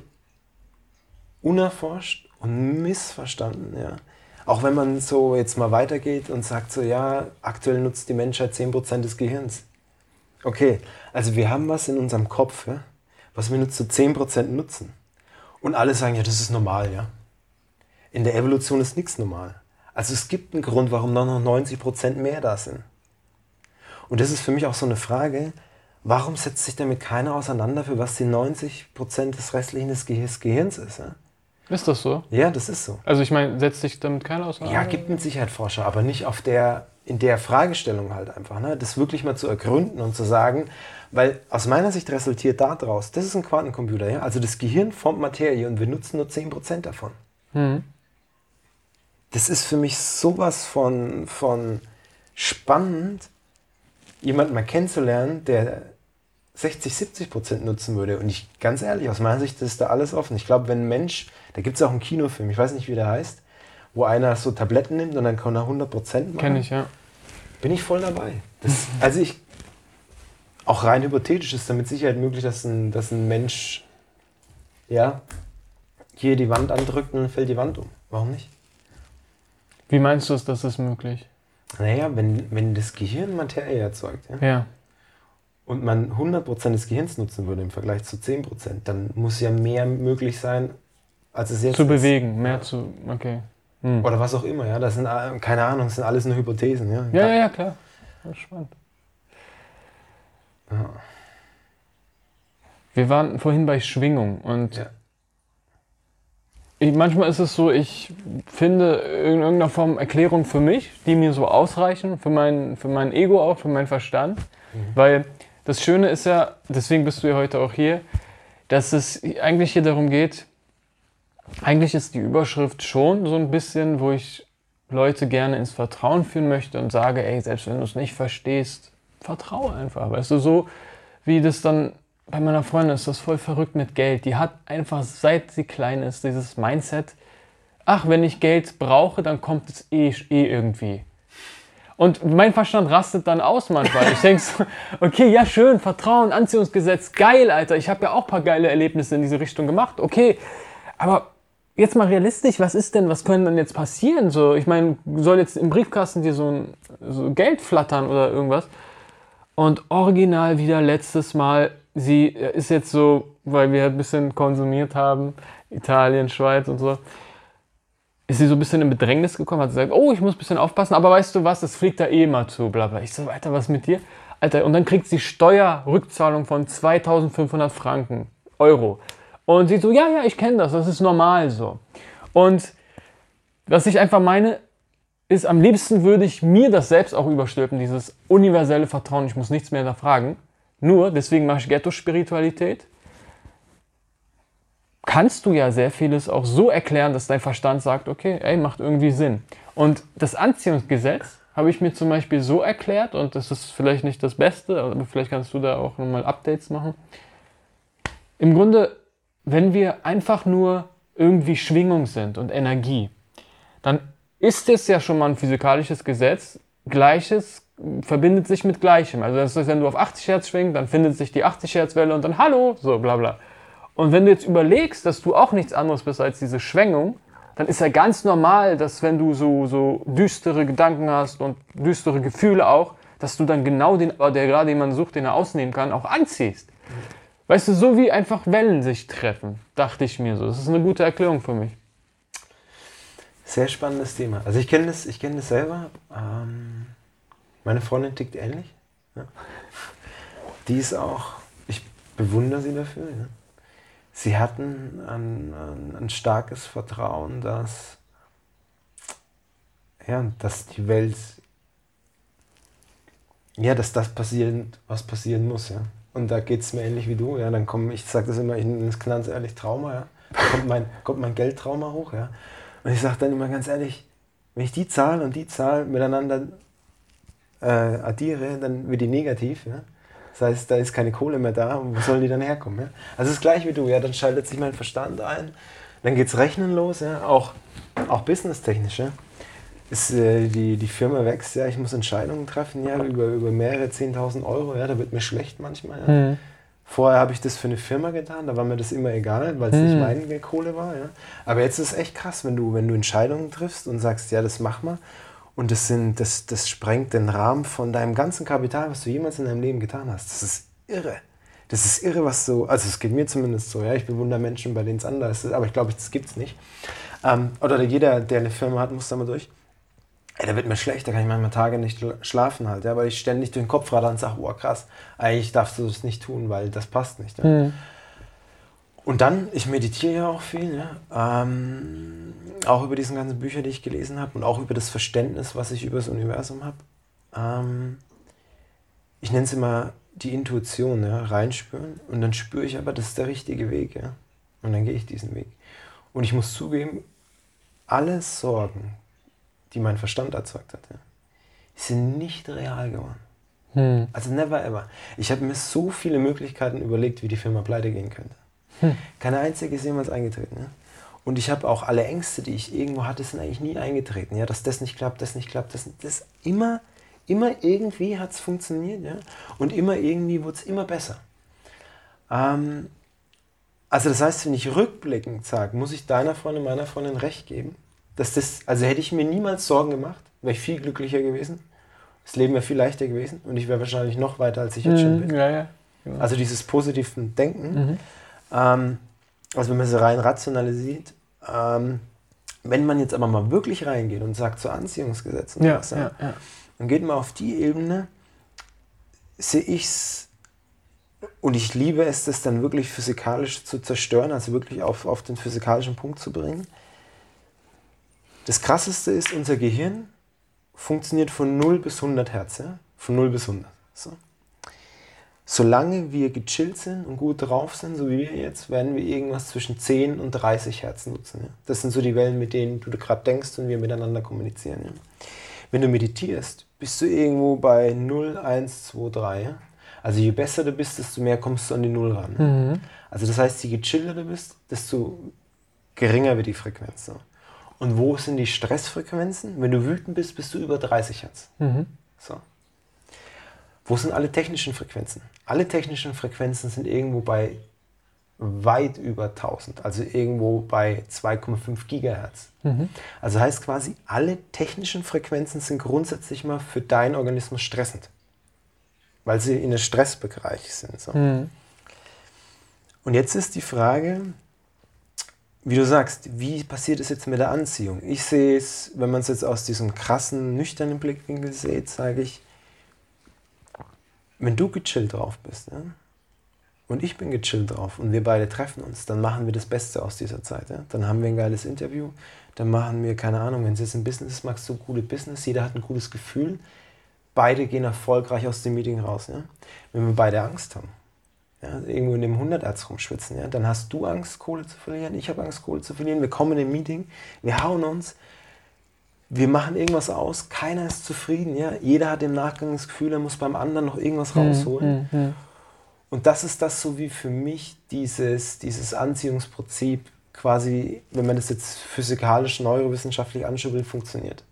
unerforscht und missverstanden, ja. Auch wenn man so jetzt mal weitergeht und sagt so, ja, aktuell nutzt die Menschheit 10% des Gehirns. Okay, also wir haben was in unserem Kopf, ja, was wir nur zu 10% nutzen. Und alle sagen, ja, das ist normal, ja. In der Evolution ist nichts normal. Also es gibt einen Grund, warum noch 90% mehr da sind. Und das ist für mich auch so eine Frage, warum setzt sich damit keiner auseinander, für was die 90% des restlichen des Gehirns ist? Ja? Ist das so? Ja, das ist so. Also ich meine, setzt sich damit keiner auseinander? Ja, gibt mit Sicherheit Forscher, aber nicht auf der, in der Fragestellung halt einfach. Ne? Das wirklich mal zu ergründen und zu sagen, weil aus meiner Sicht resultiert daraus, das ist ein Quantencomputer, ja? also das Gehirn formt Materie und wir nutzen nur 10% davon. Mhm. Das ist für mich sowas von, von spannend, jemanden mal kennenzulernen, der 60, 70 Prozent nutzen würde. Und ich, ganz ehrlich, aus meiner Sicht ist da alles offen. Ich glaube, wenn ein Mensch, da gibt es auch einen Kinofilm, ich weiß nicht, wie der heißt, wo einer so Tabletten nimmt und dann kann er 100 Prozent machen. Kenn ich, ja. Bin ich voll dabei. Das, also ich, auch rein hypothetisch ist damit Sicherheit möglich, dass ein, dass ein Mensch, ja, hier die Wand andrückt und dann fällt die Wand um. Warum nicht? Wie meinst du es, dass das möglich? Naja, wenn, wenn das Gehirn Materie erzeugt, ja, ja und man 100% des Gehirns nutzen würde im Vergleich zu 10%, dann muss ja mehr möglich sein, als es jetzt zu ist. Bewegen, mehr ja. zu, okay. Hm. Oder was auch immer, ja. Das sind, keine Ahnung, das sind alles nur Hypothesen, ja. Ja, ja, ja klar. Das ist spannend. Ja. Wir waren vorhin bei Schwingung und ja. ich, manchmal ist es so, ich finde in irgendeiner Form Erklärung für mich, die mir so ausreichen, für mein, für mein Ego auch, für meinen Verstand. Mhm. Weil das Schöne ist ja, deswegen bist du ja heute auch hier, dass es eigentlich hier darum geht, eigentlich ist die Überschrift schon so ein bisschen, wo ich Leute gerne ins Vertrauen führen möchte und sage, ey, selbst wenn du es nicht verstehst, vertraue einfach. Weißt du, so wie das dann bei meiner Freundin ist, das voll verrückt mit Geld. Die hat einfach, seit sie klein ist, dieses Mindset, ach, wenn ich Geld brauche, dann kommt es eh, eh irgendwie. Und mein Verstand rastet dann aus manchmal. Ich denke so, okay, ja schön, Vertrauen, Anziehungsgesetz, geil, Alter. Ich habe ja auch ein paar geile Erlebnisse in diese Richtung gemacht. Okay, aber jetzt mal realistisch, was ist denn, was könnte denn jetzt passieren? So, ich meine, soll jetzt im Briefkasten dir so ein so Geld flattern oder irgendwas? Und original wieder letztes Mal, sie ist jetzt so, weil wir ein bisschen konsumiert haben, Italien, Schweiz und so ist sie so ein bisschen in Bedrängnis gekommen, hat gesagt, oh, ich muss ein bisschen aufpassen, aber weißt du was, das fliegt da eh mal zu, bla bla. Ich so, weiter, was mit dir? Alter, und dann kriegt sie Steuerrückzahlung von 2500 Franken, Euro. Und sie so, ja, ja, ich kenne das, das ist normal so. Und was ich einfach meine, ist, am liebsten würde ich mir das selbst auch überstülpen, dieses universelle Vertrauen, ich muss nichts mehr da fragen. Nur, deswegen mache ich Ghetto-Spiritualität, kannst du ja sehr vieles auch so erklären, dass dein Verstand sagt, okay, ey, macht irgendwie Sinn. Und das Anziehungsgesetz habe ich mir zum Beispiel so erklärt, und das ist vielleicht nicht das Beste, aber vielleicht kannst du da auch nochmal Updates machen. Im Grunde, wenn wir einfach nur irgendwie Schwingung sind und Energie, dann ist es ja schon mal ein physikalisches Gesetz. Gleiches verbindet sich mit Gleichem. Also das ist, wenn du auf 80 Hertz schwingst, dann findet sich die 80 Hertz Welle und dann Hallo, so bla bla. Und wenn du jetzt überlegst, dass du auch nichts anderes bist als diese Schwingung, dann ist ja ganz normal, dass wenn du so, so düstere Gedanken hast und düstere Gefühle auch, dass du dann genau den, der gerade jemanden sucht, den er ausnehmen kann, auch anziehst. Weißt du, so wie einfach Wellen sich treffen, dachte ich mir so. Das ist eine gute Erklärung für mich. Sehr spannendes Thema. Also ich kenne das, kenn das selber. Ähm, meine Freundin tickt ähnlich. Ja. Die ist auch, ich bewundere sie dafür. Ja. Sie hatten ein, ein, ein, starkes Vertrauen, dass, ja, dass die Welt, ja, dass das passieren, was passieren muss. Ja. Und da geht es mir ähnlich wie du. Ja. Dann komme ich sage das immer, ich nenne es ganz ehrlich Trauma. Ja. Da kommt mein, kommt mein Geldtrauma hoch. Ja. Und ich sage dann immer ganz ehrlich, wenn ich die Zahl und die Zahl miteinander äh, addiere, dann wird die negativ. Ja? Das heißt, da ist keine Kohle mehr da wo sollen die dann herkommen? Ja? Also es ist gleich wie du, ja, dann schaltet sich mein Verstand ein, dann geht es Rechnen los, ja? auch, auch businesstechnisch. Ja? Ist, äh, die, die Firma wächst, ja, ich muss Entscheidungen treffen, ja, über, über mehrere 10.000 Euro, ja, da wird mir schlecht manchmal. Ja? Mhm. Vorher habe ich das für eine Firma getan, da war mir das immer egal, weil es mhm. nicht meine Kohle war. Ja? Aber jetzt ist es echt krass, wenn du, wenn du Entscheidungen triffst und sagst, ja, das mach mal. Und das, sind, das, das sprengt den Rahmen von deinem ganzen Kapital, was du jemals in deinem Leben getan hast. Das ist irre. Das ist irre, was so, also es geht mir zumindest so, ja, ich bewundere Menschen, bei denen es anders ist, aber ich glaube, das gibt es nicht. Ähm, oder jeder, der eine Firma hat, muss da mal durch. Ey, da wird mir schlecht, da kann ich manchmal Tage nicht schlafen halt, ja, weil ich ständig durch den Kopf radar und sage, oh krass, eigentlich darfst du das nicht tun, weil das passt nicht. Ja. Mhm. Und dann, ich meditiere ja auch viel, ja, ähm, auch über diese ganzen Bücher, die ich gelesen habe und auch über das Verständnis, was ich über das Universum habe. Ähm, ich nenne es immer die Intuition, ja, reinspüren und dann spüre ich aber, das ist der richtige Weg, ja, und dann gehe ich diesen Weg. Und ich muss zugeben, alle Sorgen, die mein Verstand erzeugt hat, ja, sind nicht real geworden. Hm. Also never ever. Ich habe mir so viele Möglichkeiten überlegt, wie die Firma pleite gehen könnte. Hm. Keine einzige ist jemals eingetreten. Ja? Und ich habe auch alle Ängste, die ich irgendwo hatte, sind eigentlich nie eingetreten. Ja? Dass das nicht klappt, das nicht klappt, das, das immer, immer irgendwie hat es funktioniert. Ja? Und immer irgendwie wurde es immer besser. Ähm, also das heißt, wenn ich rückblickend sage, muss ich deiner Freundin, meiner Freundin recht geben, dass das, also hätte ich mir niemals Sorgen gemacht, wäre ich viel glücklicher gewesen. Das Leben wäre viel leichter gewesen und ich wäre wahrscheinlich noch weiter, als ich jetzt mhm, schon bin. Ja, ja, genau. Also dieses positive Denken. Mhm. Ähm, also wenn man es rein rationalisiert, ähm, wenn man jetzt aber mal wirklich reingeht und sagt zu Anziehungsgesetzen, ja, was, ja, ja. dann geht man auf die Ebene, sehe ich es und ich liebe es, das dann wirklich physikalisch zu zerstören, also wirklich auf, auf den physikalischen Punkt zu bringen. Das Krasseste ist, unser Gehirn funktioniert von 0 bis 100 Hertz. Ja? Von 0 bis 100. So. Solange wir gechillt sind und gut drauf sind, so wie wir jetzt, werden wir irgendwas zwischen 10 und 30 Hertz nutzen. Ja? Das sind so die Wellen, mit denen du gerade denkst und wir miteinander kommunizieren. Ja? Wenn du meditierst, bist du irgendwo bei 0, 1, 2, 3. Ja? Also je besser du bist, desto mehr kommst du an die Null ran. Mhm. Also das heißt, je gechillter du bist, desto geringer wird die Frequenz. So. Und wo sind die Stressfrequenzen? Wenn du wütend bist, bist du über 30 Hertz. Mhm. So. Wo sind alle technischen Frequenzen? Alle technischen Frequenzen sind irgendwo bei weit über 1000, also irgendwo bei 2,5 Gigahertz. Mhm. Also heißt quasi, alle technischen Frequenzen sind grundsätzlich mal für deinen Organismus stressend, weil sie in der Stressbereich sind. So. Mhm. Und jetzt ist die Frage, wie du sagst, wie passiert es jetzt mit der Anziehung? Ich sehe es, wenn man es jetzt aus diesem krassen, nüchternen Blickwinkel sieht, sage ich, wenn du gechillt drauf bist ja, und ich bin gechillt drauf und wir beide treffen uns, dann machen wir das Beste aus dieser Zeit. Ja. Dann haben wir ein geiles Interview, dann machen wir, keine Ahnung, wenn es jetzt ein Business ist, magst du gute Business, jeder hat ein gutes Gefühl, beide gehen erfolgreich aus dem Meeting raus. Ja. Wenn wir beide Angst haben, ja, irgendwo in dem 100 Erz rumschwitzen, ja, dann hast du Angst, Kohle zu verlieren, ich habe Angst, Kohle zu verlieren, wir kommen in ein Meeting, wir hauen uns, wir machen irgendwas aus, keiner ist zufrieden, ja, jeder hat im Nachgang das Gefühl, er muss beim anderen noch irgendwas hm, rausholen. Mhm, mh. Und das ist das so wie für mich dieses, dieses Anziehungsprinzip quasi, wenn man das jetzt physikalisch, neurowissenschaftlich anschauen will, funktioniert.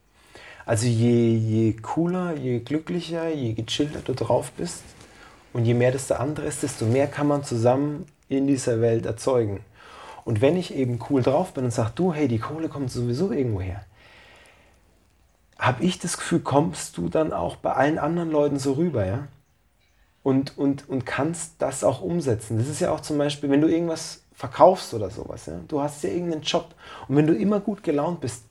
Also je, je cooler, je glücklicher, je gechillter du drauf bist, und je mehr das der andere ist, desto mehr kann man zusammen in dieser Welt erzeugen. Und wenn ich eben cool drauf bin und sage, du, hey, die Kohle kommt sowieso irgendwo her. habe ich das Gefühl, kommst du dann auch bei allen anderen Leuten so rüber, ja? Und, und, und kannst das auch umsetzen. Das ist ja auch zum Beispiel, wenn du irgendwas verkaufst oder sowas, ja? du hast ja irgendeinen Job und wenn du immer gut gelaunt bist,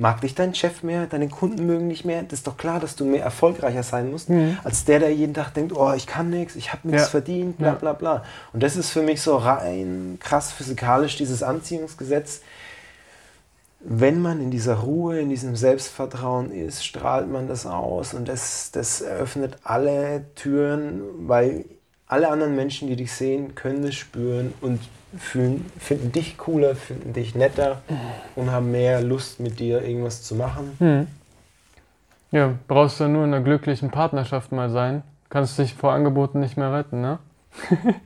mag dich dein Chef mehr, deine Kunden mögen dich mehr. Das ist doch klar, dass du mehr erfolgreicher sein musst, mhm. als der, der jeden Tag denkt, oh, ich kann nichts, ich habe nichts ja. verdient, bla bla bla. Und das ist für mich so rein krass physikalisch, dieses Anziehungsgesetz. Wenn man in dieser Ruhe, in diesem Selbstvertrauen ist, strahlt man das aus und das, das eröffnet alle Türen, weil alle anderen Menschen, die dich sehen, können es spüren und fühlen, finden dich cooler, finden dich netter und haben mehr Lust mit dir irgendwas zu machen. Hm. Ja, brauchst du nur in einer glücklichen Partnerschaft mal sein. Kannst dich vor Angeboten nicht mehr retten, ne? *laughs*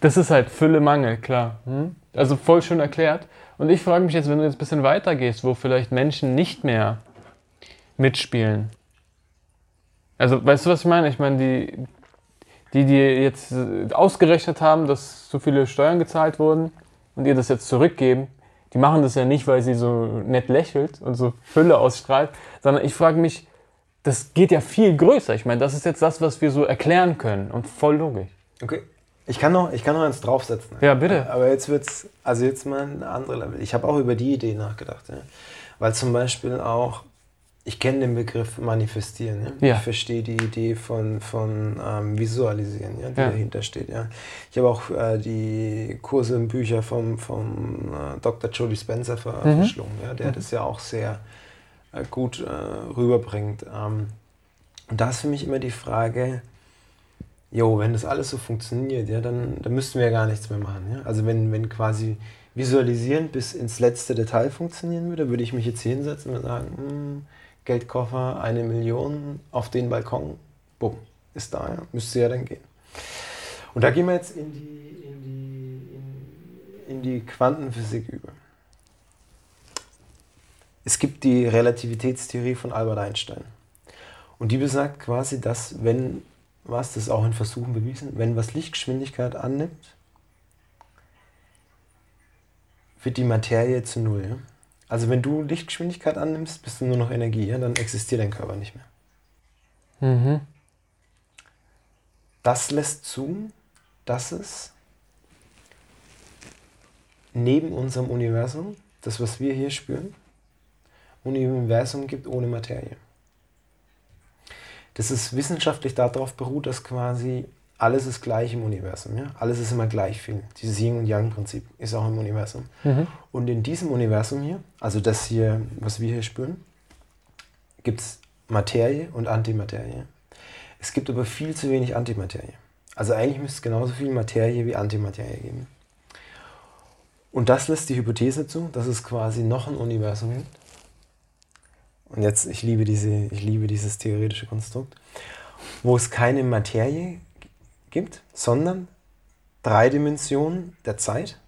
das ist halt Fülle Mangel, klar. Hm? Also voll schön erklärt. Und ich frage mich jetzt, wenn du jetzt ein bisschen weiter gehst, wo vielleicht Menschen nicht mehr mitspielen. Also, weißt du, was ich meine? Ich meine, die, die dir jetzt äh, ausgerechnet haben, dass so viele Steuern gezahlt wurden und ihr das jetzt zurückgeben, die machen das ja nicht, weil sie so nett lächelt und so Fülle ausstrahlt, sondern ich frage mich, das geht ja viel größer. Ich meine, das ist jetzt das, was wir so erklären können und voll logisch. Okay. Ich kann noch, ich kann noch eins draufsetzen. Ja, bitte. Aber jetzt wird's, also jetzt mal ein anderes Level. Ich habe auch über die Idee nachgedacht. Ja. Weil zum Beispiel auch ich kenne den Begriff manifestieren. Ja? ja. Ich verstehe die Idee von, von ähm, visualisieren, ja, die ja. dahinter steht. Ja. Ich habe auch äh, die Kurse und Bücher vom, vom äh, Dr. Jody Spencer ver mhm. verschlungen, ja, der mhm. das ja auch sehr äh, gut äh, rüberbringt. Ähm, und da ist für mich immer die Frage, jo, wenn das alles so funktioniert, ja, dann, dann müssten wir ja gar nichts mehr machen. Ja? Also wenn, wenn quasi Visualisieren bis ins letzte Detail funktionieren würde, würde ich mich jetzt hinsetzen und sagen, mh, hm, Geldkoffer, eine Million auf den Balkon, bumm, ist da, ja. müsste ja dann gehen. Und da gehen wir jetzt in die, in die, in, in die Quantenphysik über. Es gibt die Relativitätstheorie von Albert Einstein. Und die besagt quasi, dass wenn, was das auch in Versuchen bewiesen, wenn was Lichtgeschwindigkeit annimmt, wird die Materie zu Null. Also wenn du Lichtgeschwindigkeit annimmst, bist du nur noch Energie, ja? dann existiert dein Körper nicht mehr. Mhm. Das lässt zu, dass es neben unserem Universum, das was wir hier spüren, ein Universum gibt ohne Materie. Das ist wissenschaftlich darauf beruht, dass quasi alles ist gleich im Universum. Ja? Alles ist immer gleich viel. Dieses Yin- und Yang-Prinzip ist auch im Universum. Mhm. Und in diesem Universum hier, also das hier, was wir hier spüren, gibt es Materie und Antimaterie. Es gibt aber viel zu wenig Antimaterie. Also eigentlich müsste es genauso viel Materie wie Antimaterie geben. Und das lässt die Hypothese zu, dass es quasi noch ein Universum gibt. Und jetzt, ich liebe, diese, ich liebe dieses theoretische Konstrukt, wo es keine Materie gibt sondern drei Dimensionen der Zeit.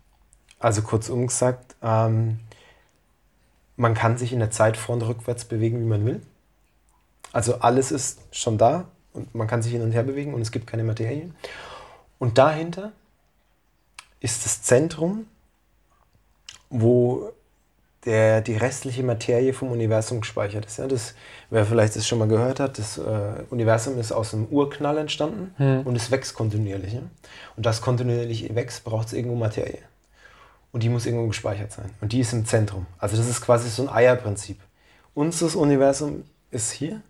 Also kurzum gesagt, ähm, man kann sich in der Zeit vor und rückwärts bewegen, wie man will. Also alles ist schon da und man kann sich hin und her bewegen und es gibt keine Materie. Und dahinter ist das Zentrum, wo der, die restliche Materie vom Universum gespeichert ist. Ja, das, wer vielleicht das schon mal gehört hat, das äh, Universum ist aus einem Urknall entstanden hm. und es wächst kontinuierlich. Ja? Und das kontinuierlich wächst, braucht es irgendwo Materie. Und die muss irgendwo gespeichert sein. Und die ist im Zentrum. Also das ist quasi so ein Eierprinzip. Unseres Universum ist hier.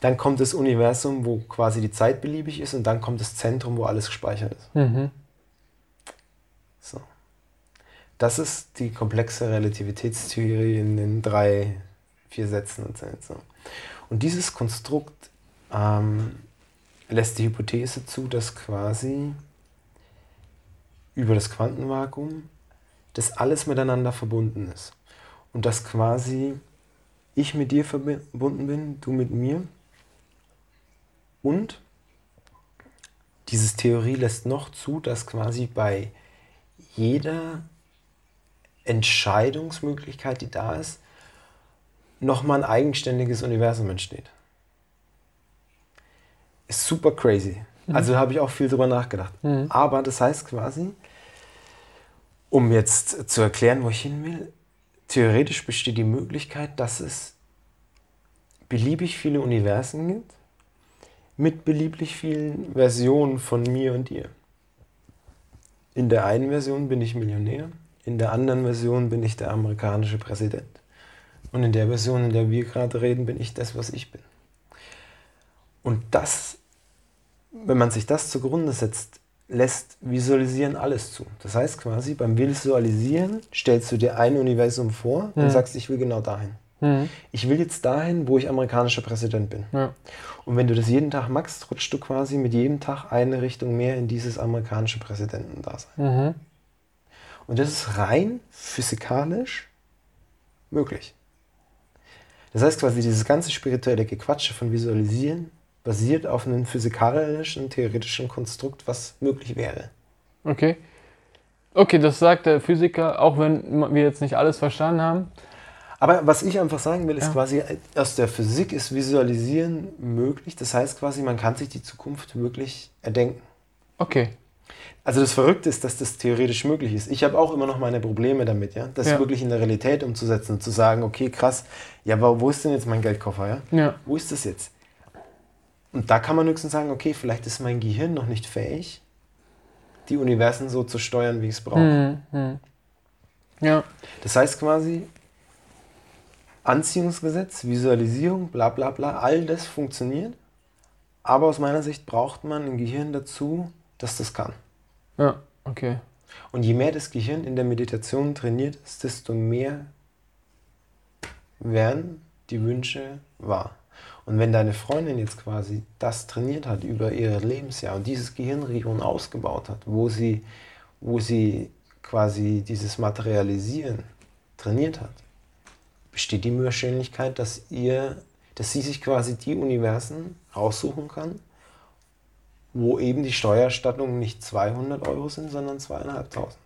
Dann kommt das Universum, wo quasi die Zeit beliebig ist. Und dann kommt das Zentrum, wo alles gespeichert ist. Mhm. Das ist die komplexe Relativitätstheorie in den drei, vier Sätzen und so. Und dieses Konstrukt ähm, lässt die Hypothese zu, dass quasi über das Quantenvakuum das alles miteinander verbunden ist. Und dass quasi ich mit dir verbunden bin, du mit mir. Und diese Theorie lässt noch zu, dass quasi bei jeder Entscheidungsmöglichkeit, die da ist, nochmal ein eigenständiges Universum entsteht. Ist super crazy. Mhm. Also habe ich auch viel drüber nachgedacht. Mhm. Aber das heißt quasi, um jetzt zu erklären, wo ich hin will, theoretisch besteht die Möglichkeit, dass es beliebig viele Universen gibt, mit beliebig vielen Versionen von mir und dir. In der einen Version bin ich Millionär, in der anderen Version bin ich der amerikanische Präsident. Und in der Version, in der wir gerade reden, bin ich das, was ich bin. Und das, wenn man sich das zugrunde setzt, lässt Visualisieren alles zu. Das heißt quasi, beim Visualisieren stellst du dir ein Universum vor und mhm. sagst, ich will genau dahin. Mhm. Ich will jetzt dahin, wo ich amerikanischer Präsident bin. Ja. Und wenn du das jeden Tag machst, rutschst du quasi mit jedem Tag eine Richtung mehr in dieses amerikanische Präsidentendasein. Mhm. Und das ist rein physikalisch möglich. Das heißt quasi, dieses ganze spirituelle Gequatsche von Visualisieren basiert auf einem physikalischen, theoretischen Konstrukt, was möglich wäre. Okay. Okay, das sagt der Physiker, auch wenn wir jetzt nicht alles verstanden haben. Aber was ich einfach sagen will, ist ja. quasi, aus der Physik ist Visualisieren möglich. Das heißt quasi, man kann sich die Zukunft wirklich erdenken. Okay. Also das Verrückte ist, dass das theoretisch möglich ist. Ich habe auch immer noch meine Probleme damit, ja, das ja. wirklich in der Realität umzusetzen und zu sagen, okay, krass, ja, aber wo ist denn jetzt mein Geldkoffer, ja? ja. Wo ist das jetzt? Und da kann man höchstens sagen, okay, vielleicht ist mein Gehirn noch nicht fähig, die Universen so zu steuern, wie ich es brauche. Mhm. Ja. Das heißt quasi, Anziehungsgesetz, Visualisierung, bla bla bla, all das funktioniert. Aber aus meiner Sicht braucht man ein Gehirn dazu, das das kann. Ja, okay. Und je mehr das Gehirn in der Meditation trainiert ist, desto mehr werden die Wünsche wahr. Und wenn deine Freundin jetzt quasi das trainiert hat über ihr Lebensjahr und dieses Gehirnregion ausgebaut hat, wo sie, wo sie quasi dieses Materialisieren trainiert hat, besteht die Wahrscheinlichkeit, dass ihr, dass sie sich quasi die Universen raussuchen kann, wo eben die Steuererstattungen nicht 200 Euro sind, sondern zweieinhalbtausend.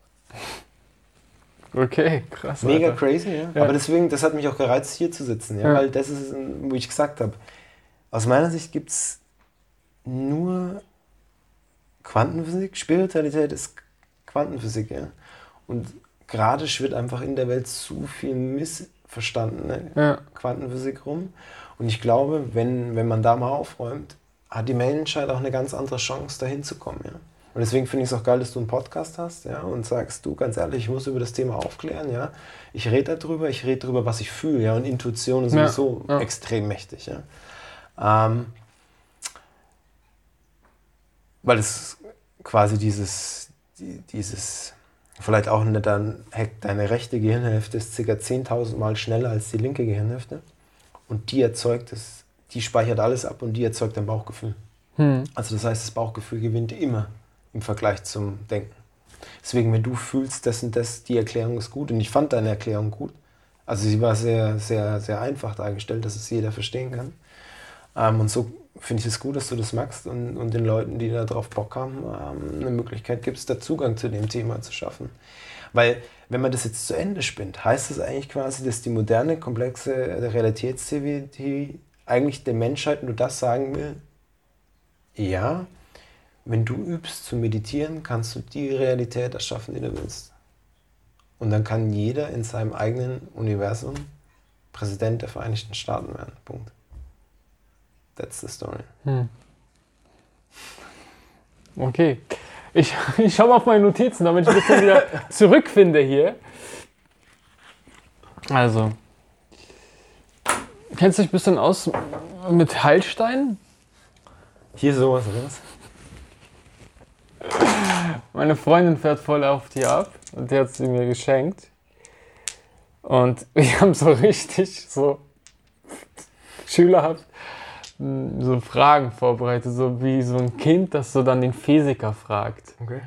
Okay, krass. Mega Alter. crazy, ja? ja? Aber deswegen, das hat mich auch gereizt, hier zu sitzen, ja? ja. weil das ist, wo ich gesagt habe, aus meiner Sicht gibt es nur Quantenphysik, Spiritualität ist Quantenphysik, ja. Und gerade schwirrt einfach in der Welt zu viel Miss verstandene ja. Quantenphysik rum. Und ich glaube, wenn, wenn man da mal aufräumt, hat die Menschheit auch eine ganz andere Chance, dahin zu kommen. Ja? Und deswegen finde ich es auch geil, dass du einen Podcast hast ja, und sagst, du, ganz ehrlich, ich muss über das Thema aufklären. Ja? Ich rede darüber, ich rede darüber, was ich fühle. Ja? Und Intuition ist sowieso ja, ja. extrem mächtig. Ja? Ähm, weil es quasi dieses, die, dieses Vielleicht auch nicht dann, deine rechte Gehirnhälfte ist ca. 10.000 Mal schneller als die linke Gehirnhälfte. Und die erzeugt es, die speichert alles ab und die erzeugt ein Bauchgefühl. Hm. Also das heißt, das Bauchgefühl gewinnt immer im Vergleich zum Denken. Deswegen, wenn du fühlst, das und das, die Erklärung ist gut. Und ich fand deine Erklärung gut. Also sie war sehr, sehr, sehr einfach dargestellt, dass es jeder verstehen kann. Ähm, und so finde ich es gut, dass du das magst und, und den Leuten, die da drauf Bock haben, ähm, eine Möglichkeit gibst, da Zugang zu dem Thema zu schaffen. Weil, wenn man das jetzt zu Ende spinnt, heißt das eigentlich quasi, dass die moderne, komplexe Realitätstheorie eigentlich der Menschheit nur das sagen will, ja, wenn du übst zu meditieren, kannst du die Realität erschaffen, die du willst. Und dann kann jeder in seinem eigenen Universum Präsident der Vereinigten Staaten werden. Punkt. That's the story. Hm. Okay. Ich, *laughs* ich schaue mal auf meine Notizen, damit ich ein bisschen wieder *laughs* zurückfinde hier. Also. Kennst du dich ein bisschen aus mit Heilstein? Hier sowas oder was? Meine Freundin fährt voll auf die ab und die hat sie mir geschenkt. Und *laughs* wir haben so richtig so *laughs* schülerhaft so Fragen vorbereitet, so wie so ein Kind, das so dann den Physiker fragt. Okay.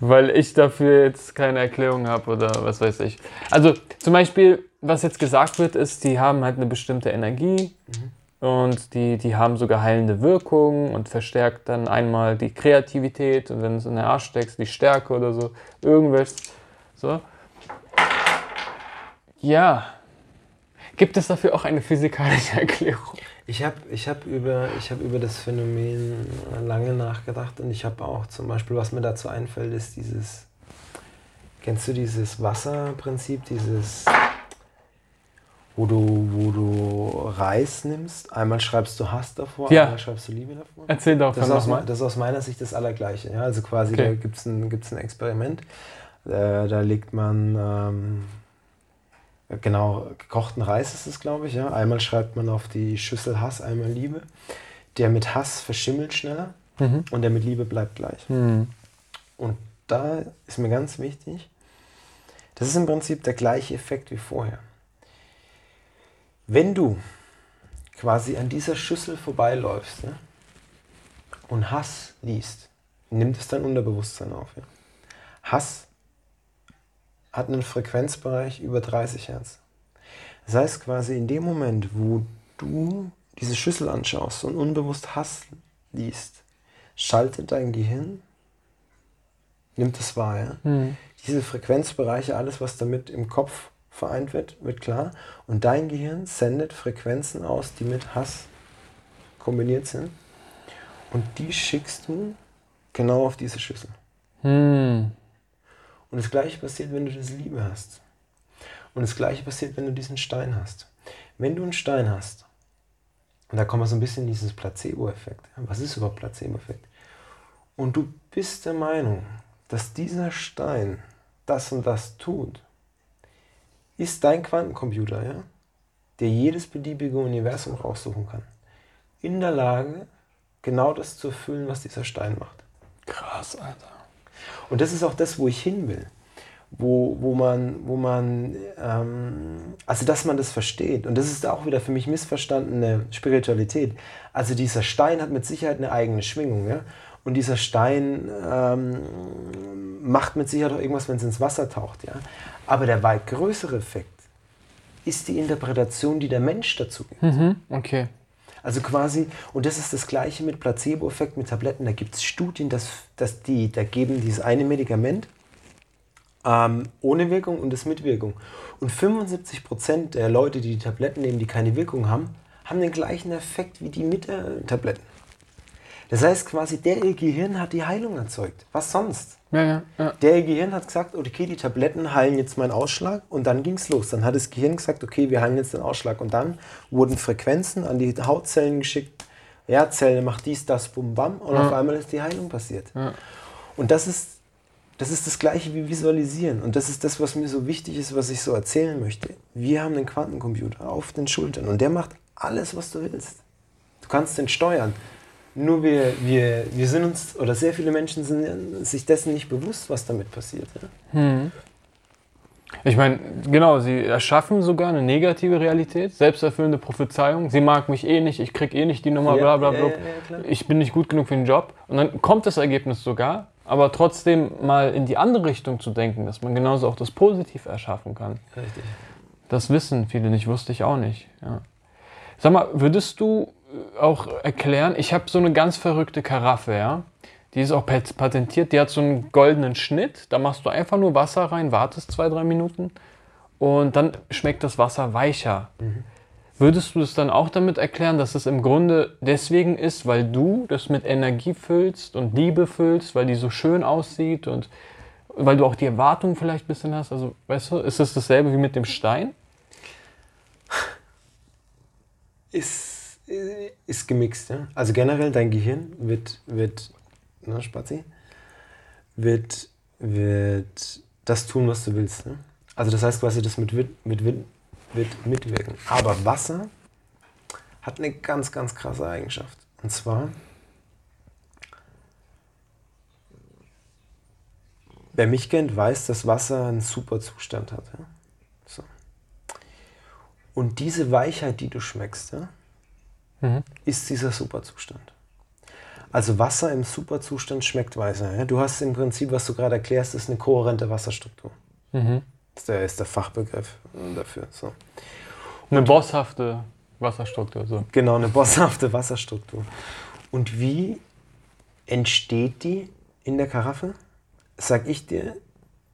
Weil ich dafür jetzt keine Erklärung habe oder was weiß ich. Also zum Beispiel, was jetzt gesagt wird, ist, die haben halt eine bestimmte Energie mhm. und die, die haben sogar heilende Wirkung und verstärkt dann einmal die Kreativität und wenn du es in der Arsch steckst, die Stärke oder so, irgendwas. So. Ja. Gibt es dafür auch eine physikalische Erklärung? Ich habe ich hab über, hab über das Phänomen lange nachgedacht und ich habe auch zum Beispiel, was mir dazu einfällt, ist dieses, kennst du dieses Wasserprinzip, dieses, wo du, wo du Reis nimmst. Einmal schreibst du Hass davor, ja. einmal schreibst du Liebe davor. Erzähl doch das ist, aus, das ist aus meiner Sicht das Allergleiche. Ja? Also quasi, okay. da gibt es ein, gibt's ein Experiment. Äh, da legt man ähm, genau gekochten Reis ist es, glaube ich. Ja? Einmal schreibt man auf die Schüssel Hass, einmal Liebe. Der mit Hass verschimmelt schneller mhm. und der mit Liebe bleibt gleich. Mhm. Und da ist mir ganz wichtig, das ist im Prinzip der gleiche Effekt wie vorher. Wenn du quasi an dieser Schüssel vorbeiläufst ja, und Hass liest, nimmt es dein Unterbewusstsein auf. Ja. Hass hat einen Frequenzbereich über 30 Hertz. Das heißt quasi in dem Moment, wo du diese Schüssel anschaust und unbewusst Hass liest, schaltet dein Gehirn, nimmt es wahr. Ja? Mhm. Diese Frequenzbereiche, alles was damit im Kopf vereint wird, wird klar. Und dein Gehirn sendet Frequenzen aus, die mit Hass kombiniert sind. Und die schickst du genau auf diese Schüssel. Mhm. Und das gleiche passiert, wenn du das Liebe hast. Und das gleiche passiert, wenn du diesen Stein hast. Wenn du einen Stein hast, und da kommen wir so ein bisschen in dieses Placebo-Effekt. Was ist überhaupt Placebo-Effekt? Und du bist der Meinung, dass dieser Stein das und das tut, ist dein Quantencomputer, ja, der jedes beliebige Universum raussuchen kann, in der Lage, genau das zu erfüllen, was dieser Stein macht. Krass, Alter. Und das ist auch das, wo ich hin will. Wo, wo man, wo man ähm, also dass man das versteht. Und das ist auch wieder für mich missverstandene Spiritualität. Also dieser Stein hat mit Sicherheit eine eigene Schwingung. Ja? Und dieser Stein ähm, macht mit Sicherheit auch irgendwas, wenn es ins Wasser taucht. Ja? Aber der weit größere Effekt ist die Interpretation, die der Mensch dazu gibt. Mhm, okay. Also quasi, und das ist das gleiche mit Placebo-Effekt, mit Tabletten. Da gibt es Studien, dass, dass die, da geben dieses eine Medikament ähm, ohne Wirkung und das mit Wirkung. Und 75 Prozent der Leute, die die Tabletten nehmen, die keine Wirkung haben, haben den gleichen Effekt wie die mit äh, Tabletten. Das heißt quasi, der ihr Gehirn hat die Heilung erzeugt. Was sonst? Ja, ja, ja. Der ihr Gehirn hat gesagt, okay, die Tabletten heilen jetzt meinen Ausschlag und dann ging es los. Dann hat das Gehirn gesagt, okay, wir heilen jetzt den Ausschlag und dann wurden Frequenzen an die Hautzellen geschickt. Ja, Zelle macht dies, das, bum, bam und auf einmal ist die Heilung passiert. Und das ist, das ist das Gleiche wie Visualisieren. Und das ist das, was mir so wichtig ist, was ich so erzählen möchte. Wir haben einen Quantencomputer auf den Schultern und der macht alles, was du willst. Du kannst den steuern. Nur wir, wir, wir sind uns, oder sehr viele Menschen sind sich dessen nicht bewusst, was damit passiert. Ja? Hm. Ich meine, genau, sie erschaffen sogar eine negative Realität, selbsterfüllende Prophezeiung. Sie mag mich eh nicht, ich krieg eh nicht die Nummer, ja, bla bla bla. Ja, ja, ich bin nicht gut genug für den Job. Und dann kommt das Ergebnis sogar, aber trotzdem mal in die andere Richtung zu denken, dass man genauso auch das Positiv erschaffen kann. Richtig. Das wissen viele nicht, wusste ich auch nicht. Sag mal, würdest du auch erklären. Ich habe so eine ganz verrückte Karaffe, ja. Die ist auch patentiert. Die hat so einen goldenen Schnitt. Da machst du einfach nur Wasser rein, wartest zwei, drei Minuten und dann schmeckt das Wasser weicher. Mhm. Würdest du es dann auch damit erklären, dass es im Grunde deswegen ist, weil du das mit Energie füllst und Liebe füllst, weil die so schön aussieht und weil du auch die Erwartung vielleicht ein bisschen hast? Also, weißt du, ist es dasselbe wie mit dem Stein? Ist ist gemixt. Ja? Also generell dein Gehirn wird, wird na, Spazi, wird, wird das tun, was du willst. Ne? Also das heißt quasi, das mit, mit, mit, wird mitwirken. Aber Wasser hat eine ganz, ganz krasse Eigenschaft. Und zwar, wer mich kennt, weiß, dass Wasser einen super Zustand hat. Ja? So. Und diese Weichheit, die du schmeckst, ja, mhm. ist dieser Superzustand. Also Wasser im Superzustand schmeckt weißer. Ja? Du hast im Prinzip, was du gerade erklärst, ist eine kohärente Wasserstruktur. Mhm. Das ist der, ist der Fachbegriff dafür. So. Eine bosshafte Wasserstruktur. So. Genau, eine bosshafte Wasserstruktur. Und wie entsteht die in der Karaffe? Sag ich dir,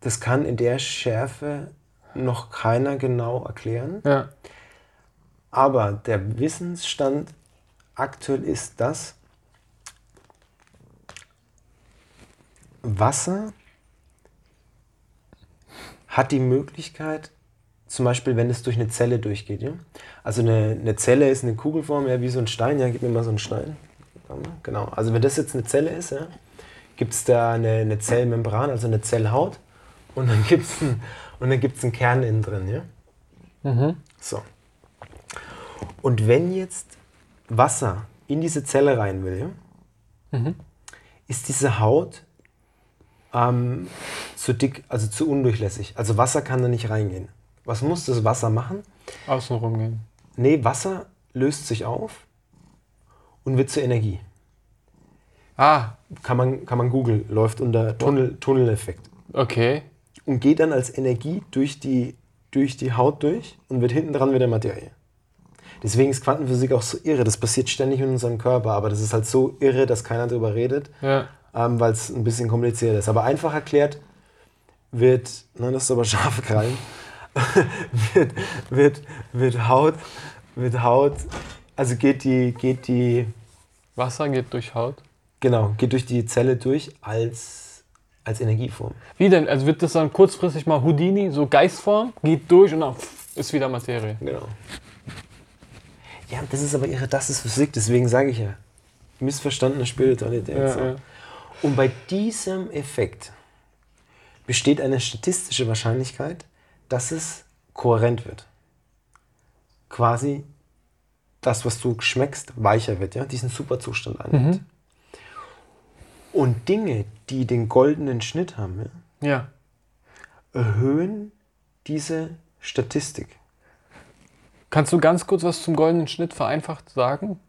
das kann in der Schärfe noch keiner genau erklären. Ja. Aber der Wissensstand aktuell ist, dass Wasser hat die Möglichkeit, zum Beispiel, wenn es durch eine Zelle durchgeht. Ja? Also eine, eine Zelle ist eine Kugelform, ja, wie so ein Stein. Ja, gib mir mal so einen Stein. Genau. Also wenn das jetzt eine Zelle ist, ja, gibt es da eine, eine Zellmembran, also eine Zellhaut. Und dann gibt es einen, einen Kern innen drin. Ja? Mhm. So. Und wenn jetzt Wasser in diese Zelle rein will, mhm. ist diese Haut ähm, zu dick, also zu undurchlässig. Also Wasser kann da nicht reingehen. Was muss das Wasser machen? Außenrum gehen. Nee, Wasser löst sich auf und wird zur Energie. Ah. Kann man, kann man googeln, läuft unter Tunnel, Tunneleffekt. Okay. Und geht dann als Energie durch die, durch die Haut durch und wird hinten dran wieder Materie. Deswegen ist Quantenphysik auch so irre. Das passiert ständig in unserem Körper, aber das ist halt so irre, dass keiner darüber redet, ja. ähm, weil es ein bisschen kompliziert ist. Aber einfach erklärt wird, nein, das ist aber *laughs* scharfe Krallen, *laughs* wird, wird, wird Haut, wird Haut, also geht die, geht die... Wasser geht durch Haut? Genau, geht durch die Zelle durch als, als Energieform. Wie denn? Also wird das dann kurzfristig mal Houdini, so Geistform, geht durch und dann ist wieder Materie. Genau. Ja, das ist aber ihre, das ist Physik, deswegen sage ich ja, missverstandene Spiritualität. Ja, so. ja. Und bei diesem Effekt besteht eine statistische Wahrscheinlichkeit, dass es kohärent wird. Quasi das, was du schmeckst, weicher wird, ja, diesen Superzustand annimmt. Mhm. Und Dinge, die den goldenen Schnitt haben, ja, ja. erhöhen diese Statistik. Kannst du ganz kurz was zum goldenen Schnitt vereinfacht sagen?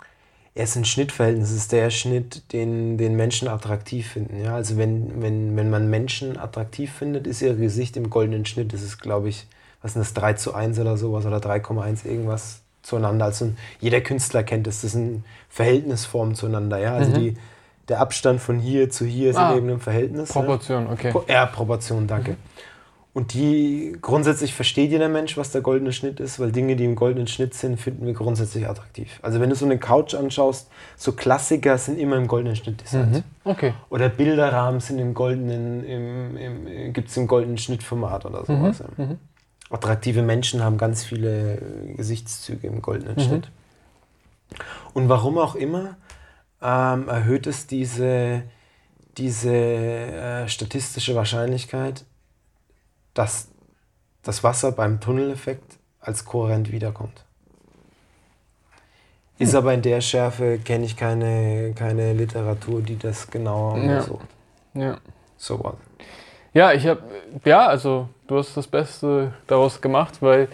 Er ist ein Schnittverhältnis, es ist der Schnitt, den, den Menschen attraktiv finden. Ja? Also wenn, wenn, wenn man Menschen attraktiv findet, ist ihr Gesicht im goldenen Schnitt. Das ist, glaube ich, was ist das, 3 zu 1 oder sowas oder 3,1 irgendwas zueinander. Also jeder Künstler kennt das, das ist eine Verhältnisform zueinander. Ja? Also mhm. die, der Abstand von hier zu hier ist ah, eben im Verhältnis. Proportion, ne? okay. ja, Proportion, danke. Mhm. Und die grundsätzlich versteht jeder Mensch, was der goldene Schnitt ist, weil Dinge, die im goldenen Schnitt sind, finden wir grundsätzlich attraktiv. Also wenn du so eine Couch anschaust, so Klassiker sind immer im goldenen Schnitt designt. Mhm. Okay. Oder Bilderrahmen sind im goldenen, im, im, gibt es im goldenen Schnittformat oder mhm. sowas. Mhm. Mhm. Attraktive Menschen haben ganz viele Gesichtszüge im goldenen mhm. Schnitt. Und warum auch immer, ähm, erhöht es diese, diese äh, statistische Wahrscheinlichkeit, dass das Wasser beim Tunneleffekt als kohärent wiederkommt. Ist hm. aber in der Schärfe, kenne ich keine, keine Literatur, die das genauer untersucht. Ja. ja. So what? Ja, ich habe, ja, also du hast das Beste daraus gemacht, weil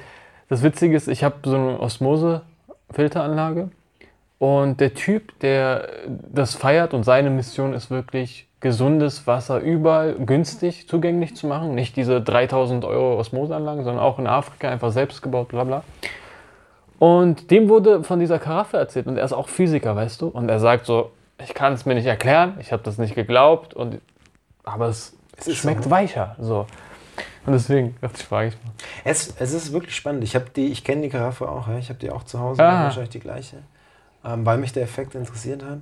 das Witzige ist, ich habe so eine Osmose-Filteranlage und der Typ, der das feiert und seine Mission ist wirklich gesundes Wasser überall günstig zugänglich zu machen. Nicht diese 3000 Euro Osmoseanlagen, sondern auch in Afrika einfach selbst gebaut, bla bla. Und dem wurde von dieser Karaffe erzählt und er ist auch Physiker, weißt du? Und er sagt so, ich kann es mir nicht erklären, ich habe das nicht geglaubt, und, aber es, es schmeckt so. weicher. So. Und deswegen dachte ich, frage ich mal. Es, es ist wirklich spannend. Ich, die, ich kenne die Karaffe auch, ich habe die auch zu Hause, ah. wahrscheinlich die gleiche, ähm, weil mich der Effekt interessiert hat.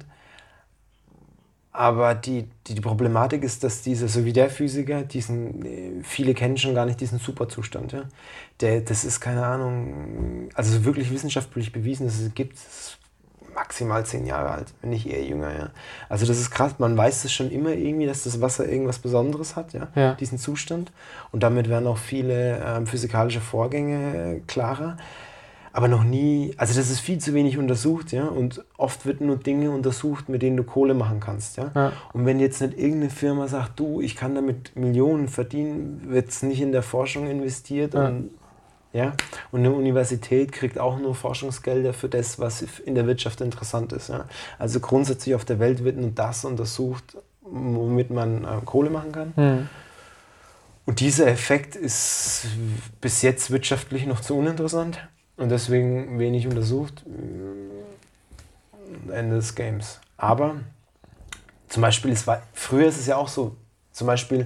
Aber die, die, die, Problematik ist, dass diese, so wie der Physiker, diesen, äh, viele kennen schon gar nicht diesen Superzustand. Ja? Der, das ist keine Ahnung, also wirklich wissenschaftlich bewiesen, dass es gibt, es maximal zehn Jahre alt, wenn nicht eher jünger. Ja? Also das ist krass, man weiß es schon immer irgendwie, dass das Wasser irgendwas Besonderes hat, ja? ja. diesen Zustand. Und damit werden auch viele ähm, physikalische Vorgänge äh, klarer aber noch nie, also das ist viel zu wenig untersucht, ja, und oft wird nur Dinge untersucht, mit denen du Kohle machen kannst, ja. ja. Und wenn jetzt nicht irgendeine Firma sagt, du, ich kann damit Millionen verdienen, wird es nicht in der Forschung investiert ja. und ja, und eine Universität kriegt auch nur Forschungsgelder für das, was in der Wirtschaft interessant ist. Ja. Also grundsätzlich auf der Welt wird nur das untersucht, womit man äh, Kohle machen kann. Mhm. Und dieser Effekt ist bis jetzt wirtschaftlich noch zu uninteressant und deswegen wenig untersucht. Äh, Ende des Games. Aber zum Beispiel, es war, früher ist es ja auch so, zum Beispiel,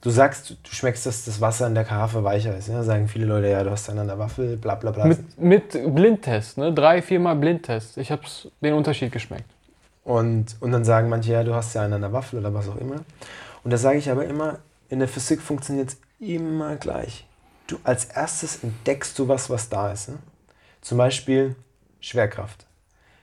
du sagst, du schmeckst, dass das Wasser in der Karaffe weicher ist. Ja? Sagen viele Leute, ja, du hast einen an der Waffel, bla bla bla. Mit, mit Blindtest, ne? drei, viermal Blindtest. Ich habe den Unterschied geschmeckt. Und, und dann sagen manche, ja, du hast ja einen an der Waffel oder was auch immer. Und da sage ich aber immer, in der Physik funktioniert es immer gleich. Du als erstes entdeckst du was, was da ist. Ne? Zum Beispiel Schwerkraft.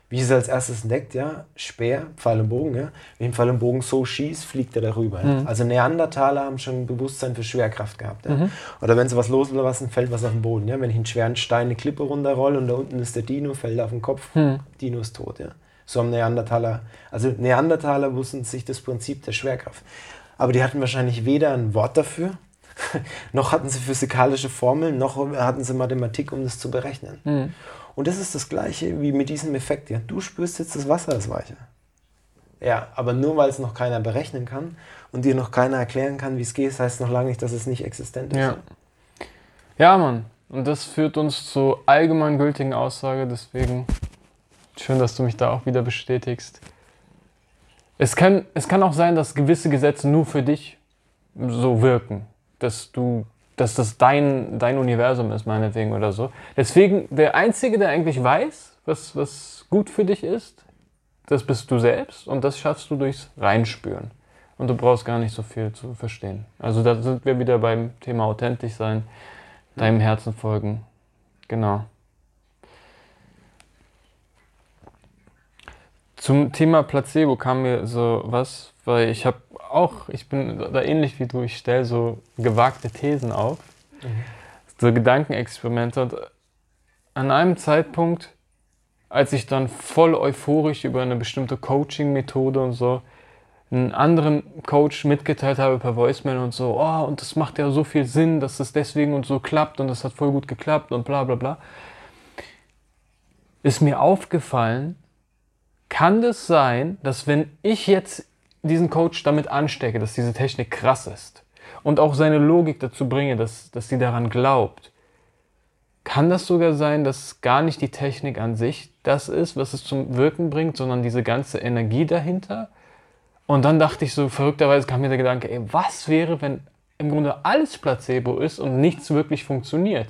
Wie ist es als erstes entdeckt? Ja, Speer, Pfeil und Bogen. Ja? Wenn ein Pfeil und Bogen so schießt, fliegt er darüber. Ja? Mhm. Also Neandertaler haben schon ein Bewusstsein für Schwerkraft gehabt. Ja? Mhm. Oder wenn sie was loslassen, fällt was auf den Boden. Ja? Wenn ich einen schweren Stein eine Klippe runterrolle und da unten ist der Dino, fällt er auf den Kopf, mhm. Dino ist tot. Ja? So haben Neandertaler, also Neandertaler wussten sich das Prinzip der Schwerkraft. Aber die hatten wahrscheinlich weder ein Wort dafür, *laughs* noch hatten sie physikalische Formeln, noch hatten sie Mathematik, um das zu berechnen. Mhm. Und das ist das Gleiche wie mit diesem Effekt. Ja. Du spürst jetzt, das Wasser ist weicher. Ja, aber nur weil es noch keiner berechnen kann und dir noch keiner erklären kann, wie es geht, heißt noch lange nicht, dass es nicht existent ist. Ja, ja Mann. Und das führt uns zur allgemeingültigen Aussage. Deswegen schön, dass du mich da auch wieder bestätigst. Es kann, es kann auch sein, dass gewisse Gesetze nur für dich so wirken. Dass du dass das dein, dein Universum ist, meinetwegen oder so. Deswegen, der Einzige, der eigentlich weiß, was, was gut für dich ist, das bist du selbst und das schaffst du durchs Reinspüren. Und du brauchst gar nicht so viel zu verstehen. Also da sind wir wieder beim Thema authentisch sein, deinem Herzen folgen. Genau. Zum Thema Placebo kam mir so was, weil ich habe auch, ich bin da ähnlich wie du, ich stelle so gewagte Thesen auf, mhm. so Gedankenexperimente. Und an einem Zeitpunkt, als ich dann voll euphorisch über eine bestimmte Coaching-Methode und so einen anderen Coach mitgeteilt habe per Voicemail und so, oh, und das macht ja so viel Sinn, dass das deswegen und so klappt und das hat voll gut geklappt und bla bla bla, ist mir aufgefallen, kann das sein, dass wenn ich jetzt diesen Coach damit anstecke, dass diese Technik krass ist und auch seine Logik dazu bringe, dass, dass sie daran glaubt, kann das sogar sein, dass gar nicht die Technik an sich das ist, was es zum Wirken bringt, sondern diese ganze Energie dahinter? Und dann dachte ich so, verrückterweise kam mir der Gedanke, ey, was wäre, wenn im Grunde alles Placebo ist und nichts wirklich funktioniert?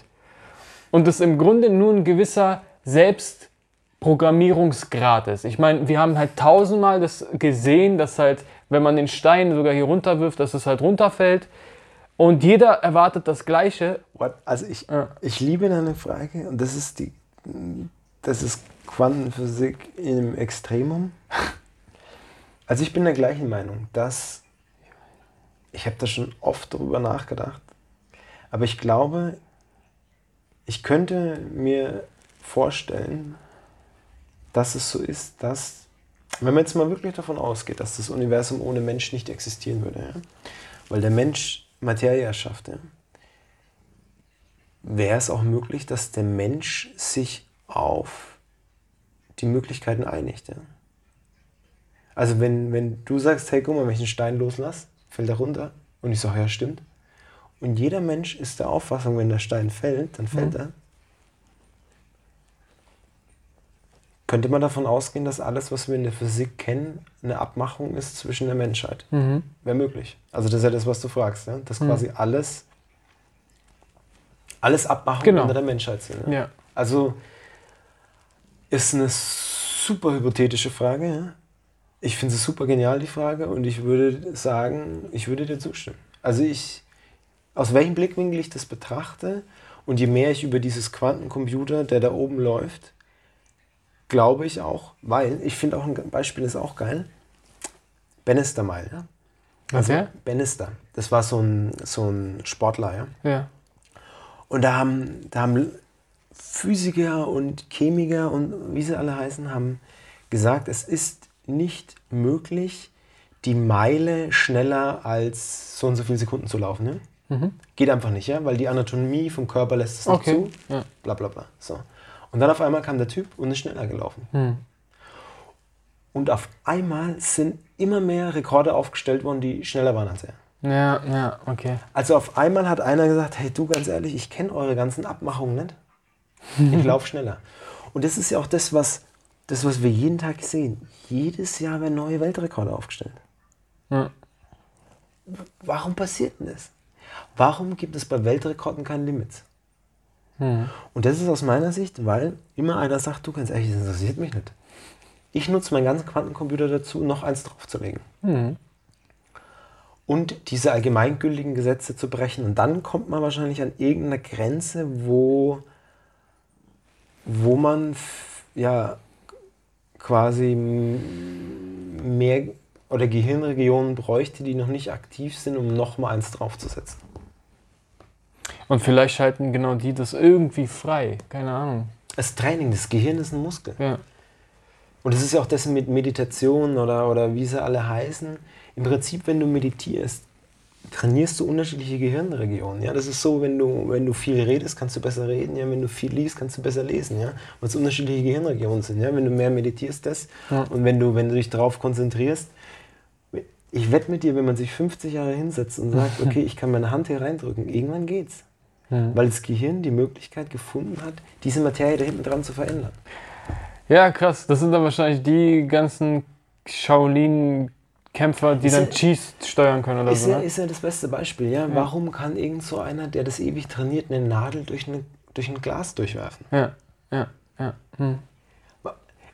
Und es im Grunde nur ein gewisser Selbst- Programmierungsgrad ist. Ich meine, wir haben halt tausendmal das gesehen, dass halt, wenn man den Stein sogar hier runterwirft, dass es halt runterfällt. Und jeder erwartet das Gleiche. Also ich, ja. ich liebe deine Frage und das ist die, das ist Quantenphysik im Extremum. Also ich bin der gleichen Meinung, dass ich habe da schon oft darüber nachgedacht, aber ich glaube, ich könnte mir vorstellen, dass es so ist, dass, wenn man jetzt mal wirklich davon ausgeht, dass das Universum ohne Mensch nicht existieren würde, ja? weil der Mensch Materie erschafft, ja? wäre es auch möglich, dass der Mensch sich auf die Möglichkeiten einigt. Ja? Also wenn, wenn du sagst, hey, guck mal, wenn ich einen Stein loslasse, fällt er runter. Und ich sage, ja, stimmt. Und jeder Mensch ist der Auffassung, wenn der Stein fällt, dann fällt mhm. er. Könnte man davon ausgehen, dass alles, was wir in der Physik kennen, eine Abmachung ist zwischen der Menschheit. Mhm. Wäre möglich. Also das ist ja das, was du fragst, ne? dass mhm. quasi alles, alles Abmachungen genau. unter der Menschheit sind. Ne? Ja. Also ist eine super hypothetische Frage. Ja? Ich finde sie super genial, die Frage, und ich würde sagen, ich würde dir zustimmen. Also ich, aus welchem Blickwinkel ich das betrachte und je mehr ich über dieses Quantencomputer, der da oben läuft, glaube ich auch, weil ich finde auch ein Beispiel ist auch geil. Bannister Mile, ja. Also okay. Bannister, das war so ein, so ein Sportler, ja. ja. Und da haben, da haben Physiker und Chemiker und wie sie alle heißen, haben gesagt, es ist nicht möglich, die Meile schneller als so und so viele Sekunden zu laufen. Ne? Mhm. Geht einfach nicht, ja, weil die Anatomie vom Körper lässt es okay. nicht zu. Ja. Bla bla bla. So. Und dann auf einmal kam der Typ und ist schneller gelaufen. Hm. Und auf einmal sind immer mehr Rekorde aufgestellt worden, die schneller waren als er. Ja, ja, okay. Also auf einmal hat einer gesagt, hey du ganz ehrlich, ich kenne eure ganzen Abmachungen nicht. *laughs* Ich laufe schneller. Und das ist ja auch das was, das, was wir jeden Tag sehen. Jedes Jahr werden neue Weltrekorde aufgestellt. Ja. Warum passiert denn das? Warum gibt es bei Weltrekorden keine Limits? Mhm. Und das ist aus meiner Sicht, weil immer einer sagt, du ganz ehrlich, das interessiert mich nicht. Ich nutze meinen ganzen Quantencomputer dazu, noch eins draufzulegen. Mhm. und diese allgemeingültigen Gesetze zu brechen. Und dann kommt man wahrscheinlich an irgendeine Grenze, wo, wo man ja quasi mehr oder Gehirnregionen bräuchte, die noch nicht aktiv sind, um nochmal eins draufzusetzen. Und vielleicht schalten genau die das irgendwie frei, keine Ahnung. Das Training, das Gehirn ist ein Muskel. Ja. Und es ist ja auch das mit Meditation oder, oder wie sie alle heißen. Im Prinzip, wenn du meditierst, trainierst du unterschiedliche Gehirnregionen. Ja? Das ist so, wenn du, wenn du viel redest, kannst du besser reden. Ja? Wenn du viel liest, kannst du besser lesen. Ja? Weil es unterschiedliche Gehirnregionen sind. Ja? Wenn du mehr meditierst, das. Ja. Und wenn du, wenn du dich darauf konzentrierst, ich wette mit dir, wenn man sich 50 Jahre hinsetzt und sagt, *laughs* okay, ich kann meine Hand hier reindrücken, irgendwann geht's. Ja. Weil das Gehirn die Möglichkeit gefunden hat, diese Materie da hinten dran zu verändern. Ja, krass. Das sind dann wahrscheinlich die ganzen Shaolin-Kämpfer, die ist dann Cheese steuern können oder ist so. Ja, ne? Ist ja das beste Beispiel. Ja? ja? Warum kann irgend so einer, der das ewig trainiert, eine Nadel durch, eine, durch ein Glas durchwerfen? Ja, ja, ja. Hm.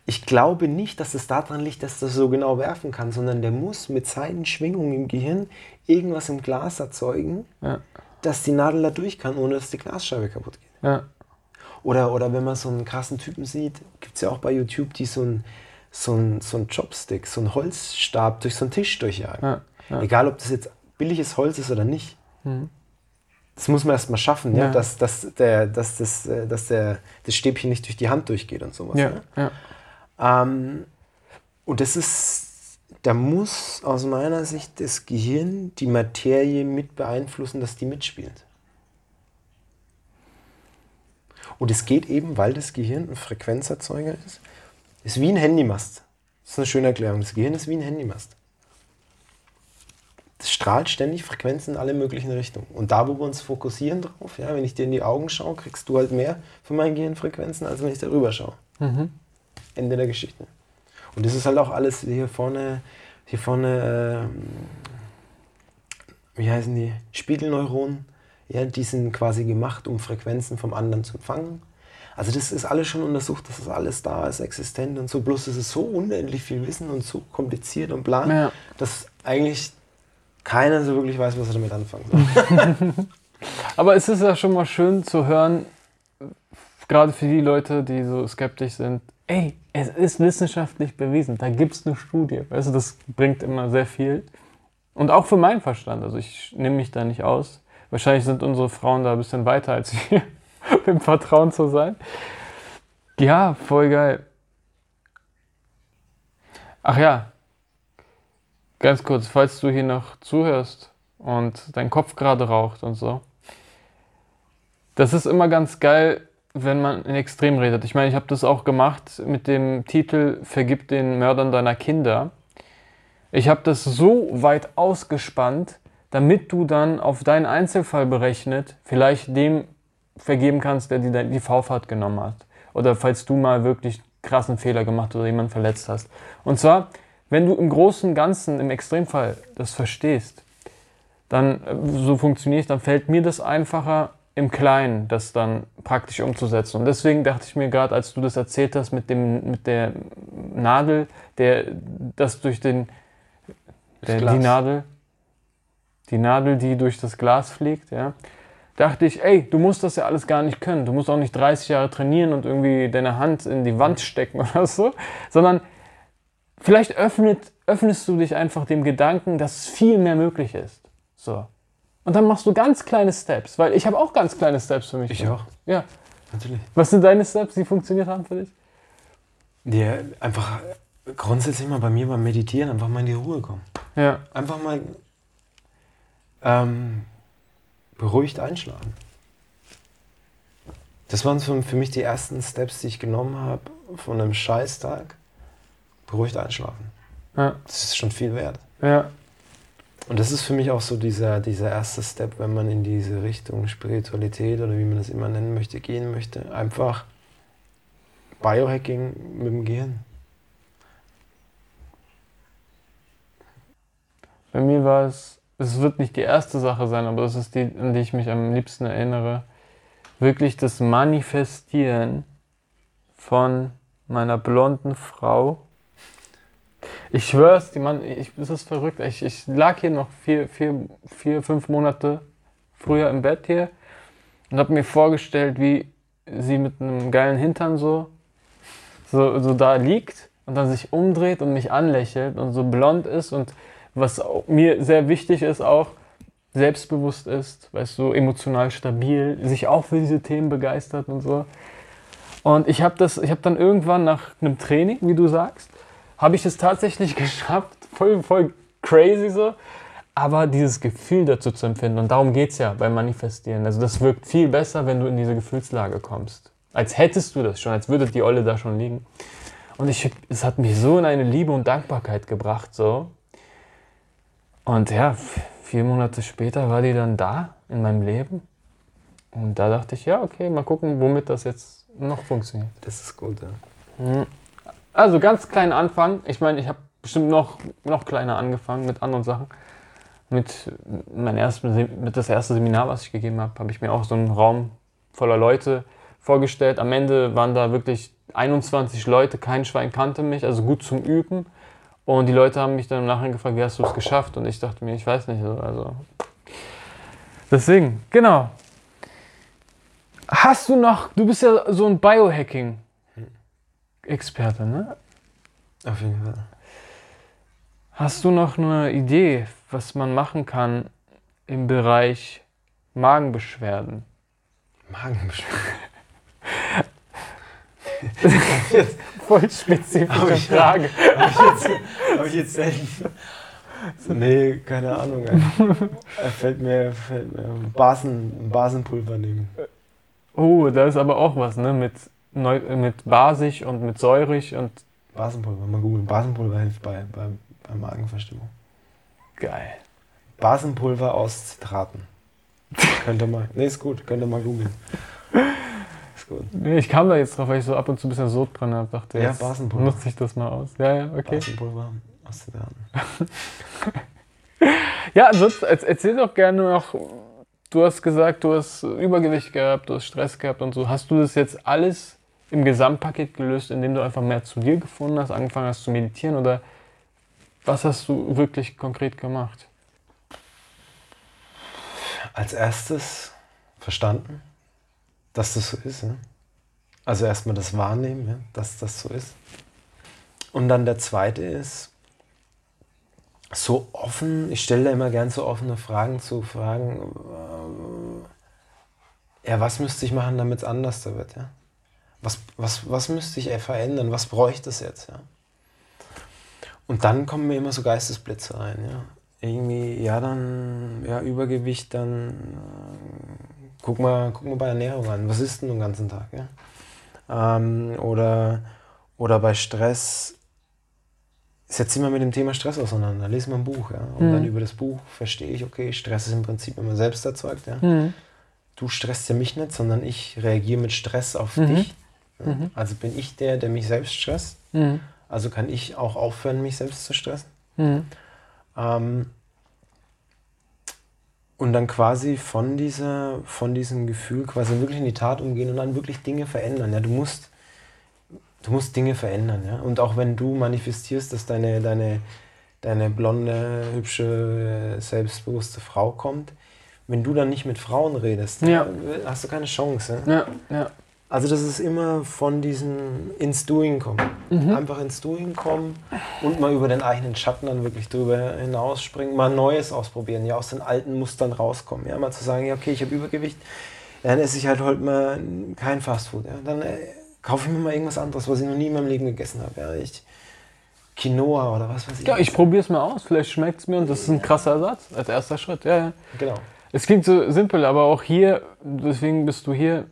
Ich glaube nicht, dass es daran liegt, dass das so genau werfen kann, sondern der muss mit seinen Schwingungen im Gehirn irgendwas im Glas erzeugen, ja. Dass die Nadel da durch kann, ohne dass die Glasscheibe kaputt geht. Ja. Oder, oder wenn man so einen krassen Typen sieht, gibt es ja auch bei YouTube, die so einen so ein, so ein Chopstick, so einen Holzstab durch so einen Tisch durchjagen. Ja, ja. Egal, ob das jetzt billiges Holz ist oder nicht. Mhm. Das muss man erst mal schaffen, ja. dass, dass, der, dass, das, äh, dass der, das Stäbchen nicht durch die Hand durchgeht und sowas. Ja. Ähm, und das ist, da muss aus meiner Sicht das Gehirn die Materie mit beeinflussen, dass die mitspielt. Und es geht eben, weil das Gehirn ein Frequenzerzeuger ist, ist wie ein Handymast. Das ist eine schöne Erklärung. Das Gehirn ist wie ein Handymast. Das strahlt ständig Frequenzen in alle möglichen Richtungen. Und da, wo wir uns fokussieren drauf, ja, wenn ich dir in die Augen schaue, kriegst du halt mehr von meinen Gehirnfrequenzen, als wenn ich darüber schaue. Mhm. Ende der Geschichte. Und das ist halt auch alles hier vorne, hier vorne, äh, wie heißen die? Spiegelneuronen. Ja, die sind quasi gemacht, um Frequenzen vom anderen zu empfangen. Also das ist alles schon untersucht, dass das alles da ist, existent und so. Bloß ist es so unendlich viel Wissen und so kompliziert und bla, ja. dass eigentlich keiner so wirklich weiß, was er damit anfangen soll. *laughs* Aber es ist ja schon mal schön zu hören, gerade für die Leute, die so skeptisch sind, ey, es ist wissenschaftlich bewiesen, da gibt es eine Studie. Weißt du, das bringt immer sehr viel. Und auch für meinen Verstand, also ich nehme mich da nicht aus. Wahrscheinlich sind unsere Frauen da ein bisschen weiter als wir, *laughs* im Vertrauen zu sein. Ja, voll geil. Ach ja, ganz kurz, falls du hier noch zuhörst und dein Kopf gerade raucht und so. Das ist immer ganz geil, wenn man in Extrem redet. Ich meine, ich habe das auch gemacht mit dem Titel Vergib den Mördern deiner Kinder. Ich habe das so weit ausgespannt, damit du dann auf deinen Einzelfall berechnet vielleicht dem vergeben kannst, der die, die V-Fahrt genommen hat. Oder falls du mal wirklich krassen Fehler gemacht oder jemanden verletzt hast. Und zwar, wenn du im Großen und Ganzen, im Extremfall das verstehst, dann äh, so funktioniert, dann fällt mir das einfacher, im Kleinen das dann praktisch umzusetzen. Und deswegen dachte ich mir gerade, als du das erzählt hast mit, dem, mit der Nadel, der das durch den, der, die Nadel, die Nadel, die durch das Glas fliegt, ja, dachte ich, ey, du musst das ja alles gar nicht können. Du musst auch nicht 30 Jahre trainieren und irgendwie deine Hand in die Wand stecken *laughs* oder so, sondern vielleicht öffnet, öffnest du dich einfach dem Gedanken, dass viel mehr möglich ist. So. Und dann machst du ganz kleine Steps, weil ich habe auch ganz kleine Steps für mich. Ich auch. Ja. Natürlich. Was sind deine Steps, die funktioniert haben für dich? Ja, einfach grundsätzlich mal bei mir beim Meditieren einfach mal in die Ruhe kommen. Ja. Einfach mal ähm, beruhigt einschlafen. Das waren für, für mich die ersten Steps, die ich genommen habe von einem Scheißtag. Beruhigt einschlafen. Ja. Das ist schon viel wert. Ja. Und das ist für mich auch so dieser, dieser erste Step, wenn man in diese Richtung Spiritualität oder wie man das immer nennen möchte, gehen möchte. Einfach Biohacking mit dem Gehirn. Bei mir war es es wird nicht die erste Sache sein, aber das ist die, an die ich mich am liebsten erinnere, wirklich das Manifestieren von meiner blonden Frau Ich schwör's, die Mann, ich, das ist verrückt. Ich, ich lag hier noch vier, vier, vier, fünf Monate früher im Bett hier und habe mir vorgestellt, wie sie mit einem geilen Hintern so, so, so da liegt und dann sich umdreht und mich anlächelt und so blond ist und was mir sehr wichtig ist auch, selbstbewusst ist, weißt du, emotional stabil, sich auch für diese Themen begeistert und so. Und ich habe das, ich habe dann irgendwann nach einem Training, wie du sagst, habe ich es tatsächlich *laughs* geschafft, voll, voll crazy so, aber dieses Gefühl dazu zu empfinden. Und darum geht es ja beim Manifestieren. Also das wirkt viel besser, wenn du in diese Gefühlslage kommst. Als hättest du das schon, als würde die Olle da schon liegen. Und ich, es hat mich so in eine Liebe und Dankbarkeit gebracht, so. Und ja, vier Monate später war die dann da in meinem Leben. Und da dachte ich, ja, okay, mal gucken, womit das jetzt noch funktioniert. Das ist gut, ja. Mhm. Also ganz kleinen Anfang. Ich meine, ich habe bestimmt noch, noch kleiner angefangen mit anderen Sachen. Mit, mein ersten, mit das erste Seminar, was ich gegeben habe, habe ich mir auch so einen Raum voller Leute vorgestellt. Am Ende waren da wirklich 21 Leute, kein Schwein kannte mich, also gut zum Üben. Und die Leute haben mich dann im Nachhinein gefragt, wie hast du es geschafft? Und ich dachte mir, ich weiß nicht. Also deswegen, genau. Hast du noch, du bist ja so ein Biohacking-Experte, ne? Auf jeden Fall. Hast du noch eine Idee, was man machen kann im Bereich Magenbeschwerden? Magenbeschwerden? *laughs* Voll spezifische ich, Frage. Habe ich, jetzt, hab ich jetzt selten. Nee, keine Ahnung. Er fällt mir, fällt mir Basen, Basenpulver nehmen. Oh, da ist aber auch was, ne? Mit, Neu mit basisch und mit säurig und. Basenpulver, mal googeln. Basenpulver hilft bei, bei, bei Magenverstimmung. Geil. Basenpulver aus Zitraten. Könnt ihr mal. Nee, ist gut, könnt ihr mal googeln gut. Ich kam da jetzt drauf, weil ich so ab und zu ein bisschen Sodbrennen habe. Dachte, ja, Basenpulver. nutze ich das mal aus. Ja, ja, okay. Basenpulver aus den *laughs* Ja, ansonsten erzähl doch gerne noch. Du hast gesagt, du hast Übergewicht gehabt, du hast Stress gehabt und so. Hast du das jetzt alles im Gesamtpaket gelöst, indem du einfach mehr zu dir gefunden hast, angefangen hast zu meditieren oder was hast du wirklich konkret gemacht? Als erstes verstanden, dass das so ist. Ne? Also erstmal das Wahrnehmen, ja, dass das so ist. Und dann der zweite ist, so offen, ich stelle da immer gern so offene Fragen zu Fragen, äh, ja, was müsste ich machen, damit es anders wird, ja? Was, was, was müsste ich verändern? Was bräuchte es jetzt, ja? Und dann kommen mir immer so Geistesblitze rein, ja. Irgendwie, ja, dann, ja, Übergewicht, dann äh, Guck mal, guck mal bei Ernährung an. Was isst du den ganzen Tag? Ja? Ähm, oder, oder bei Stress, setz dich mal mit dem Thema Stress auseinander. Lese mal ein Buch. Ja? Und mhm. dann über das Buch verstehe ich, okay, Stress ist im Prinzip immer selbst erzeugt. Ja? Mhm. Du stresst ja mich nicht, sondern ich reagiere mit Stress auf mhm. dich. Mhm. Also bin ich der, der mich selbst stresst. Mhm. Also kann ich auch aufhören, mich selbst zu stressen. Mhm. Ähm, und dann quasi von, dieser, von diesem Gefühl quasi wirklich in die Tat umgehen und dann wirklich Dinge verändern. Ja, du musst, du musst Dinge verändern. Ja? Und auch wenn du manifestierst, dass deine, deine, deine blonde, hübsche, selbstbewusste Frau kommt, wenn du dann nicht mit Frauen redest, ja. hast du keine Chance. Ja, ja. Also das ist immer von diesem ins Doing kommen. Mhm. Einfach ins Doing kommen und mal über den eigenen Schatten dann wirklich drüber hinausspringen, mal Neues ausprobieren, ja aus den alten Mustern rauskommen. Ja, mal zu sagen, ja okay, ich habe Übergewicht, dann esse ich halt heute mal kein Fastfood. Ja. Dann äh, kaufe ich mir mal irgendwas anderes, was ich noch nie in meinem Leben gegessen habe. Ja. Ich, Quinoa oder was weiß ich. Ja, ich probiere es mal aus, vielleicht schmeckt es mir und das ist ein krasser Ersatz als erster Schritt. Ja, ja. Genau. Es klingt so simpel, aber auch hier, deswegen bist du hier,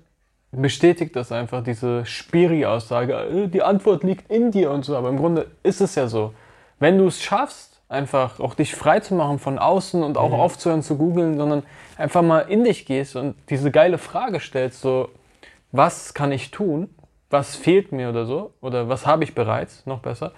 bestätigt das einfach, diese Spiri-Aussage, äh, die Antwort liegt in dir und so. Aber im Grunde ist es ja so. Wenn du es schaffst, einfach auch dich frei zu machen von außen und auch mhm. aufzuhören zu googeln, sondern einfach mal in dich gehst und diese geile Frage stellst, so, was kann ich tun? Was fehlt mir oder so? Oder was habe ich bereits? Noch besser.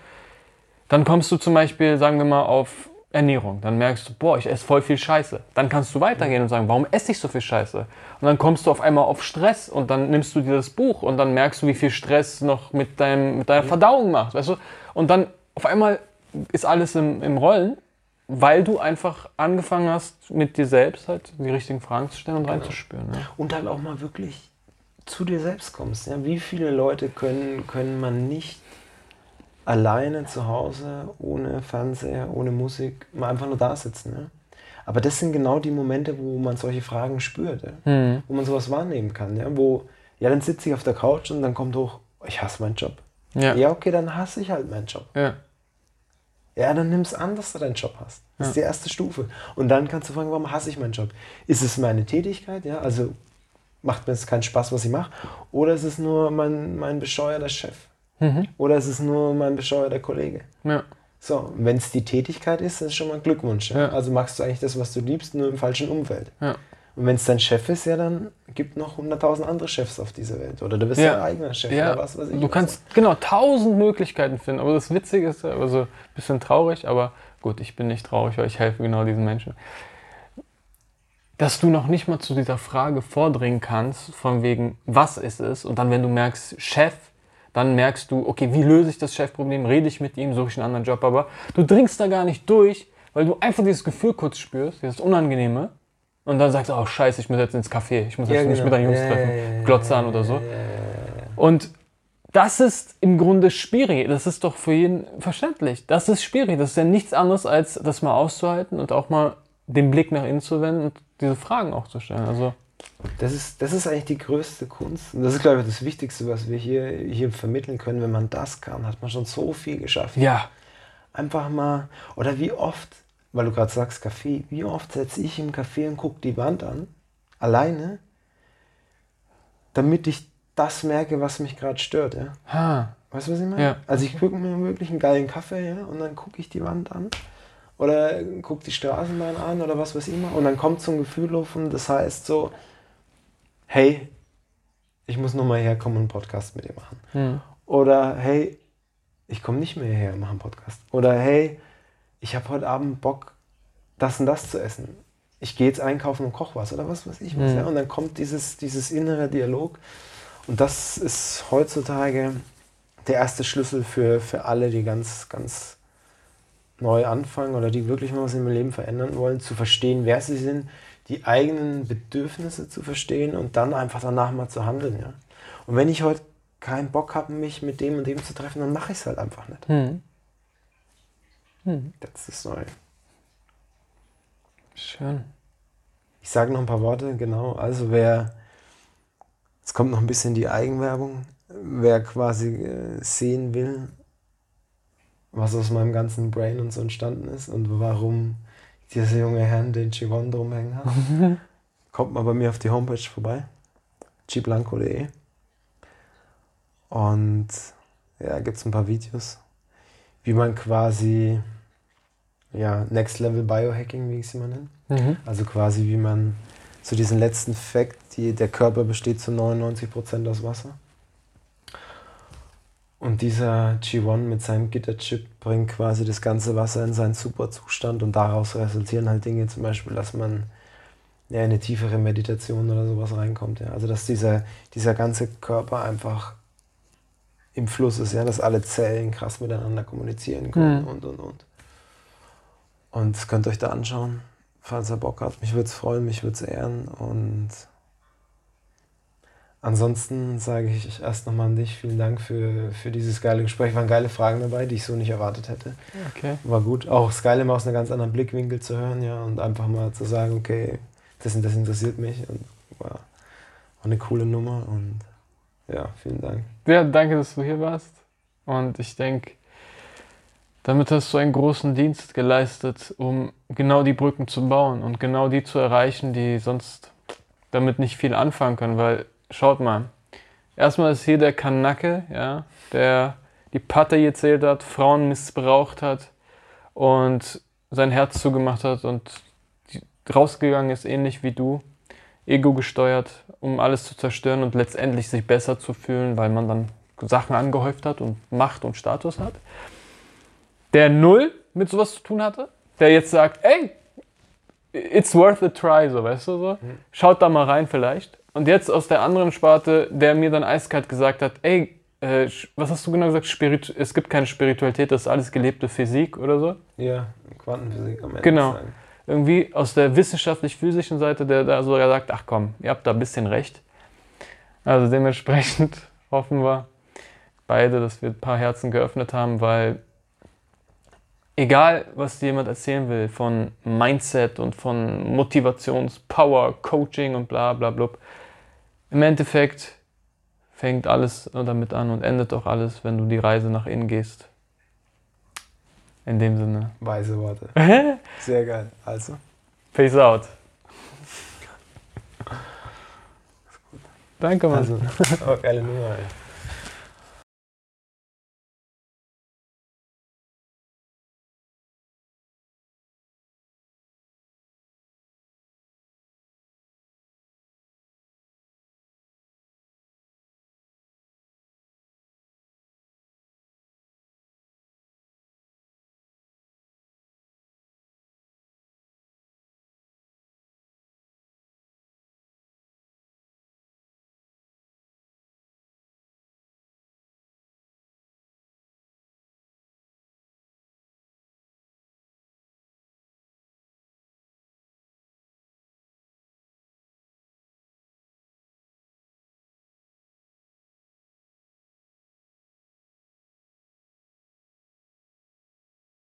Dann kommst du zum Beispiel, sagen wir mal, auf Ernährung. Dann merkst du, boah, ich esse voll viel Scheiße. Dann kannst du weitergehen und sagen, warum esse ich so viel Scheiße? Und dann kommst du auf einmal auf Stress und dann nimmst du dir das Buch und dann merkst du, wie viel Stress noch mit, deinem, mit deiner Verdauung macht, weißt du? Und dann auf einmal ist alles im, im Rollen, weil du einfach angefangen hast, mit dir selbst halt die richtigen Fragen zu stellen und genau. reinzuspüren. Ja. Und halt auch mal wirklich zu dir selbst kommst. Ja? Wie viele Leute können, können man nicht alleine zu Hause, ohne Fernseher, ohne Musik, mal einfach nur da sitzen. Ne? Aber das sind genau die Momente, wo man solche Fragen spürt, ja? mhm. wo man sowas wahrnehmen kann. Ja? Wo, ja, dann sitze ich auf der Couch und dann kommt hoch, ich hasse meinen Job. Ja, ja okay, dann hasse ich halt meinen Job. Ja. Ja, dann nimm es an, dass du deinen Job hast. Das ja. ist die erste Stufe. Und dann kannst du fragen, warum hasse ich meinen Job? Ist es meine Tätigkeit? Ja, also macht mir es keinen Spaß, was ich mache? Oder ist es nur mein, mein bescheuerter Chef? Mhm. Oder ist es nur mein bescheuerter Kollege? Ja. So, wenn es die Tätigkeit ist, dann ist schon mal ein Glückwunsch. Ja? Ja. Also machst du eigentlich das, was du liebst, nur im falschen Umfeld. Ja. Und wenn es dein Chef ist, ja, dann gibt noch 100.000 andere Chefs auf dieser Welt. Oder du bist ja. dein eigener Chef ja. oder was weiß ich. Du kannst was. genau tausend Möglichkeiten finden. Aber das Witzige ist, also ein bisschen traurig, aber gut, ich bin nicht traurig, weil ich helfe genau diesen Menschen. Dass du noch nicht mal zu dieser Frage vordringen kannst, von wegen, was ist es? Und dann, wenn du merkst, Chef, dann merkst du, okay, wie löse ich das Chefproblem? Rede ich mit ihm, suche ich einen anderen Job, aber du dringst da gar nicht durch, weil du einfach dieses Gefühl kurz spürst, dieses Unangenehme. Und dann sagst du, oh scheiße, ich muss jetzt ins Café, ich muss jetzt ja, mich mit deinen Jungs treffen, ja, Glotze an oder so. Und das ist im Grunde schwierig. Das ist doch für jeden verständlich. Das ist schwierig. Das ist ja nichts anderes, als das mal auszuhalten und auch mal den Blick nach innen zu wenden und diese Fragen auch zu stellen. Also das ist, das ist eigentlich die größte Kunst. Und das ist, glaube ich, das Wichtigste, was wir hier, hier vermitteln können. Wenn man das kann, hat man schon so viel geschafft. Ja. Einfach mal, oder wie oft, weil du gerade sagst Kaffee, wie oft setze ich im Café und gucke die Wand an, alleine, damit ich das merke, was mich gerade stört. Ja? Ha. Weißt du, was ich meine? Ja. Also ich gucke mir wirklich einen geilen Kaffee ja, und dann gucke ich die Wand an oder gucke die Straßenbahn an oder was weiß ich immer und dann kommt so ein Gefühl auf und das heißt so, hey, ich muss nochmal herkommen und einen Podcast mit dir machen. Mhm. Oder hey, ich komme nicht mehr hierher und mache einen Podcast. Oder hey, ich habe heute Abend Bock, das und das zu essen. Ich gehe jetzt einkaufen und koche was oder was weiß ich was. Mhm. Ja? Und dann kommt dieses, dieses innere Dialog. Und das ist heutzutage der erste Schlüssel für, für alle, die ganz, ganz neu anfangen oder die wirklich mal was in ihrem Leben verändern wollen, zu verstehen, wer sie sind, die eigenen Bedürfnisse zu verstehen und dann einfach danach mal zu handeln. Ja? Und wenn ich heute keinen Bock habe, mich mit dem und dem zu treffen, dann mache ich es halt einfach nicht. Hm. Hm. Das ist neu. Schön. Ich sage noch ein paar Worte, genau. Also wer, es kommt noch ein bisschen die Eigenwerbung, wer quasi äh, sehen will, was aus meinem ganzen Brain und so entstanden ist und warum dieser junge Herr den Chivon drumhängen hat, *laughs* kommt mal bei mir auf die Homepage vorbei, gblanco.de. Und ja, gibt es ein paar Videos, wie man quasi ja, Next Level Biohacking, wie ich sie mal nenne. Mhm. Also quasi wie man zu diesem letzten Fakt, die, der Körper besteht zu 99% aus Wasser. Und dieser G1 mit seinem Gitterchip bringt quasi das ganze Wasser in seinen Superzustand und daraus resultieren halt Dinge, zum Beispiel, dass man ja, in eine tiefere Meditation oder sowas reinkommt. Ja. Also dass dieser, dieser ganze Körper einfach im Fluss ist, ja, dass alle Zellen krass miteinander kommunizieren können mhm. und und und. Und könnt ihr euch da anschauen, falls ihr Bock habt. Mich würde es freuen, mich würde es ehren und Ansonsten sage ich erst nochmal an dich vielen Dank für, für dieses geile Gespräch. Waren geile Fragen dabei, die ich so nicht erwartet hätte. Okay. War gut. Auch das Geile mal aus einem ganz anderen Blickwinkel zu hören, ja, und einfach mal zu sagen, okay, das und das interessiert mich und war, war eine coole Nummer und ja, vielen Dank. Ja, danke, dass du hier warst. Und ich denke, damit hast du einen großen Dienst geleistet, um genau die Brücken zu bauen und genau die zu erreichen, die sonst damit nicht viel anfangen können, weil schaut mal. Erstmal ist hier der Kanacke, ja, der die Patte gezählt hat, Frauen missbraucht hat und sein Herz zugemacht hat und rausgegangen ist, ähnlich wie du, ego gesteuert, um alles zu zerstören und letztendlich sich besser zu fühlen, weil man dann Sachen angehäuft hat und Macht und Status hat. Der null mit sowas zu tun hatte, der jetzt sagt, ey, it's worth a try, so weißt du so. Schaut da mal rein vielleicht. Und jetzt aus der anderen Sparte, der mir dann eiskalt gesagt hat, ey, äh, was hast du genau gesagt? Spirit es gibt keine Spiritualität, das ist alles gelebte Physik oder so? Ja, Quantenphysik am Ende. Genau. Irgendwie aus der wissenschaftlich-physischen Seite, der da sogar sagt, ach komm, ihr habt da ein bisschen recht. Also dementsprechend *laughs* hoffen wir beide, dass wir ein paar Herzen geöffnet haben, weil egal, was dir jemand erzählen will von Mindset und von Motivations-, Power, Coaching und bla bla bla, im Endeffekt fängt alles damit an und endet auch alles, wenn du die Reise nach innen gehst. In dem Sinne. Weise Worte. *laughs* Sehr geil. Also. Peace out. Danke, Mann. Also, *laughs* oh, geile Nummer, ey.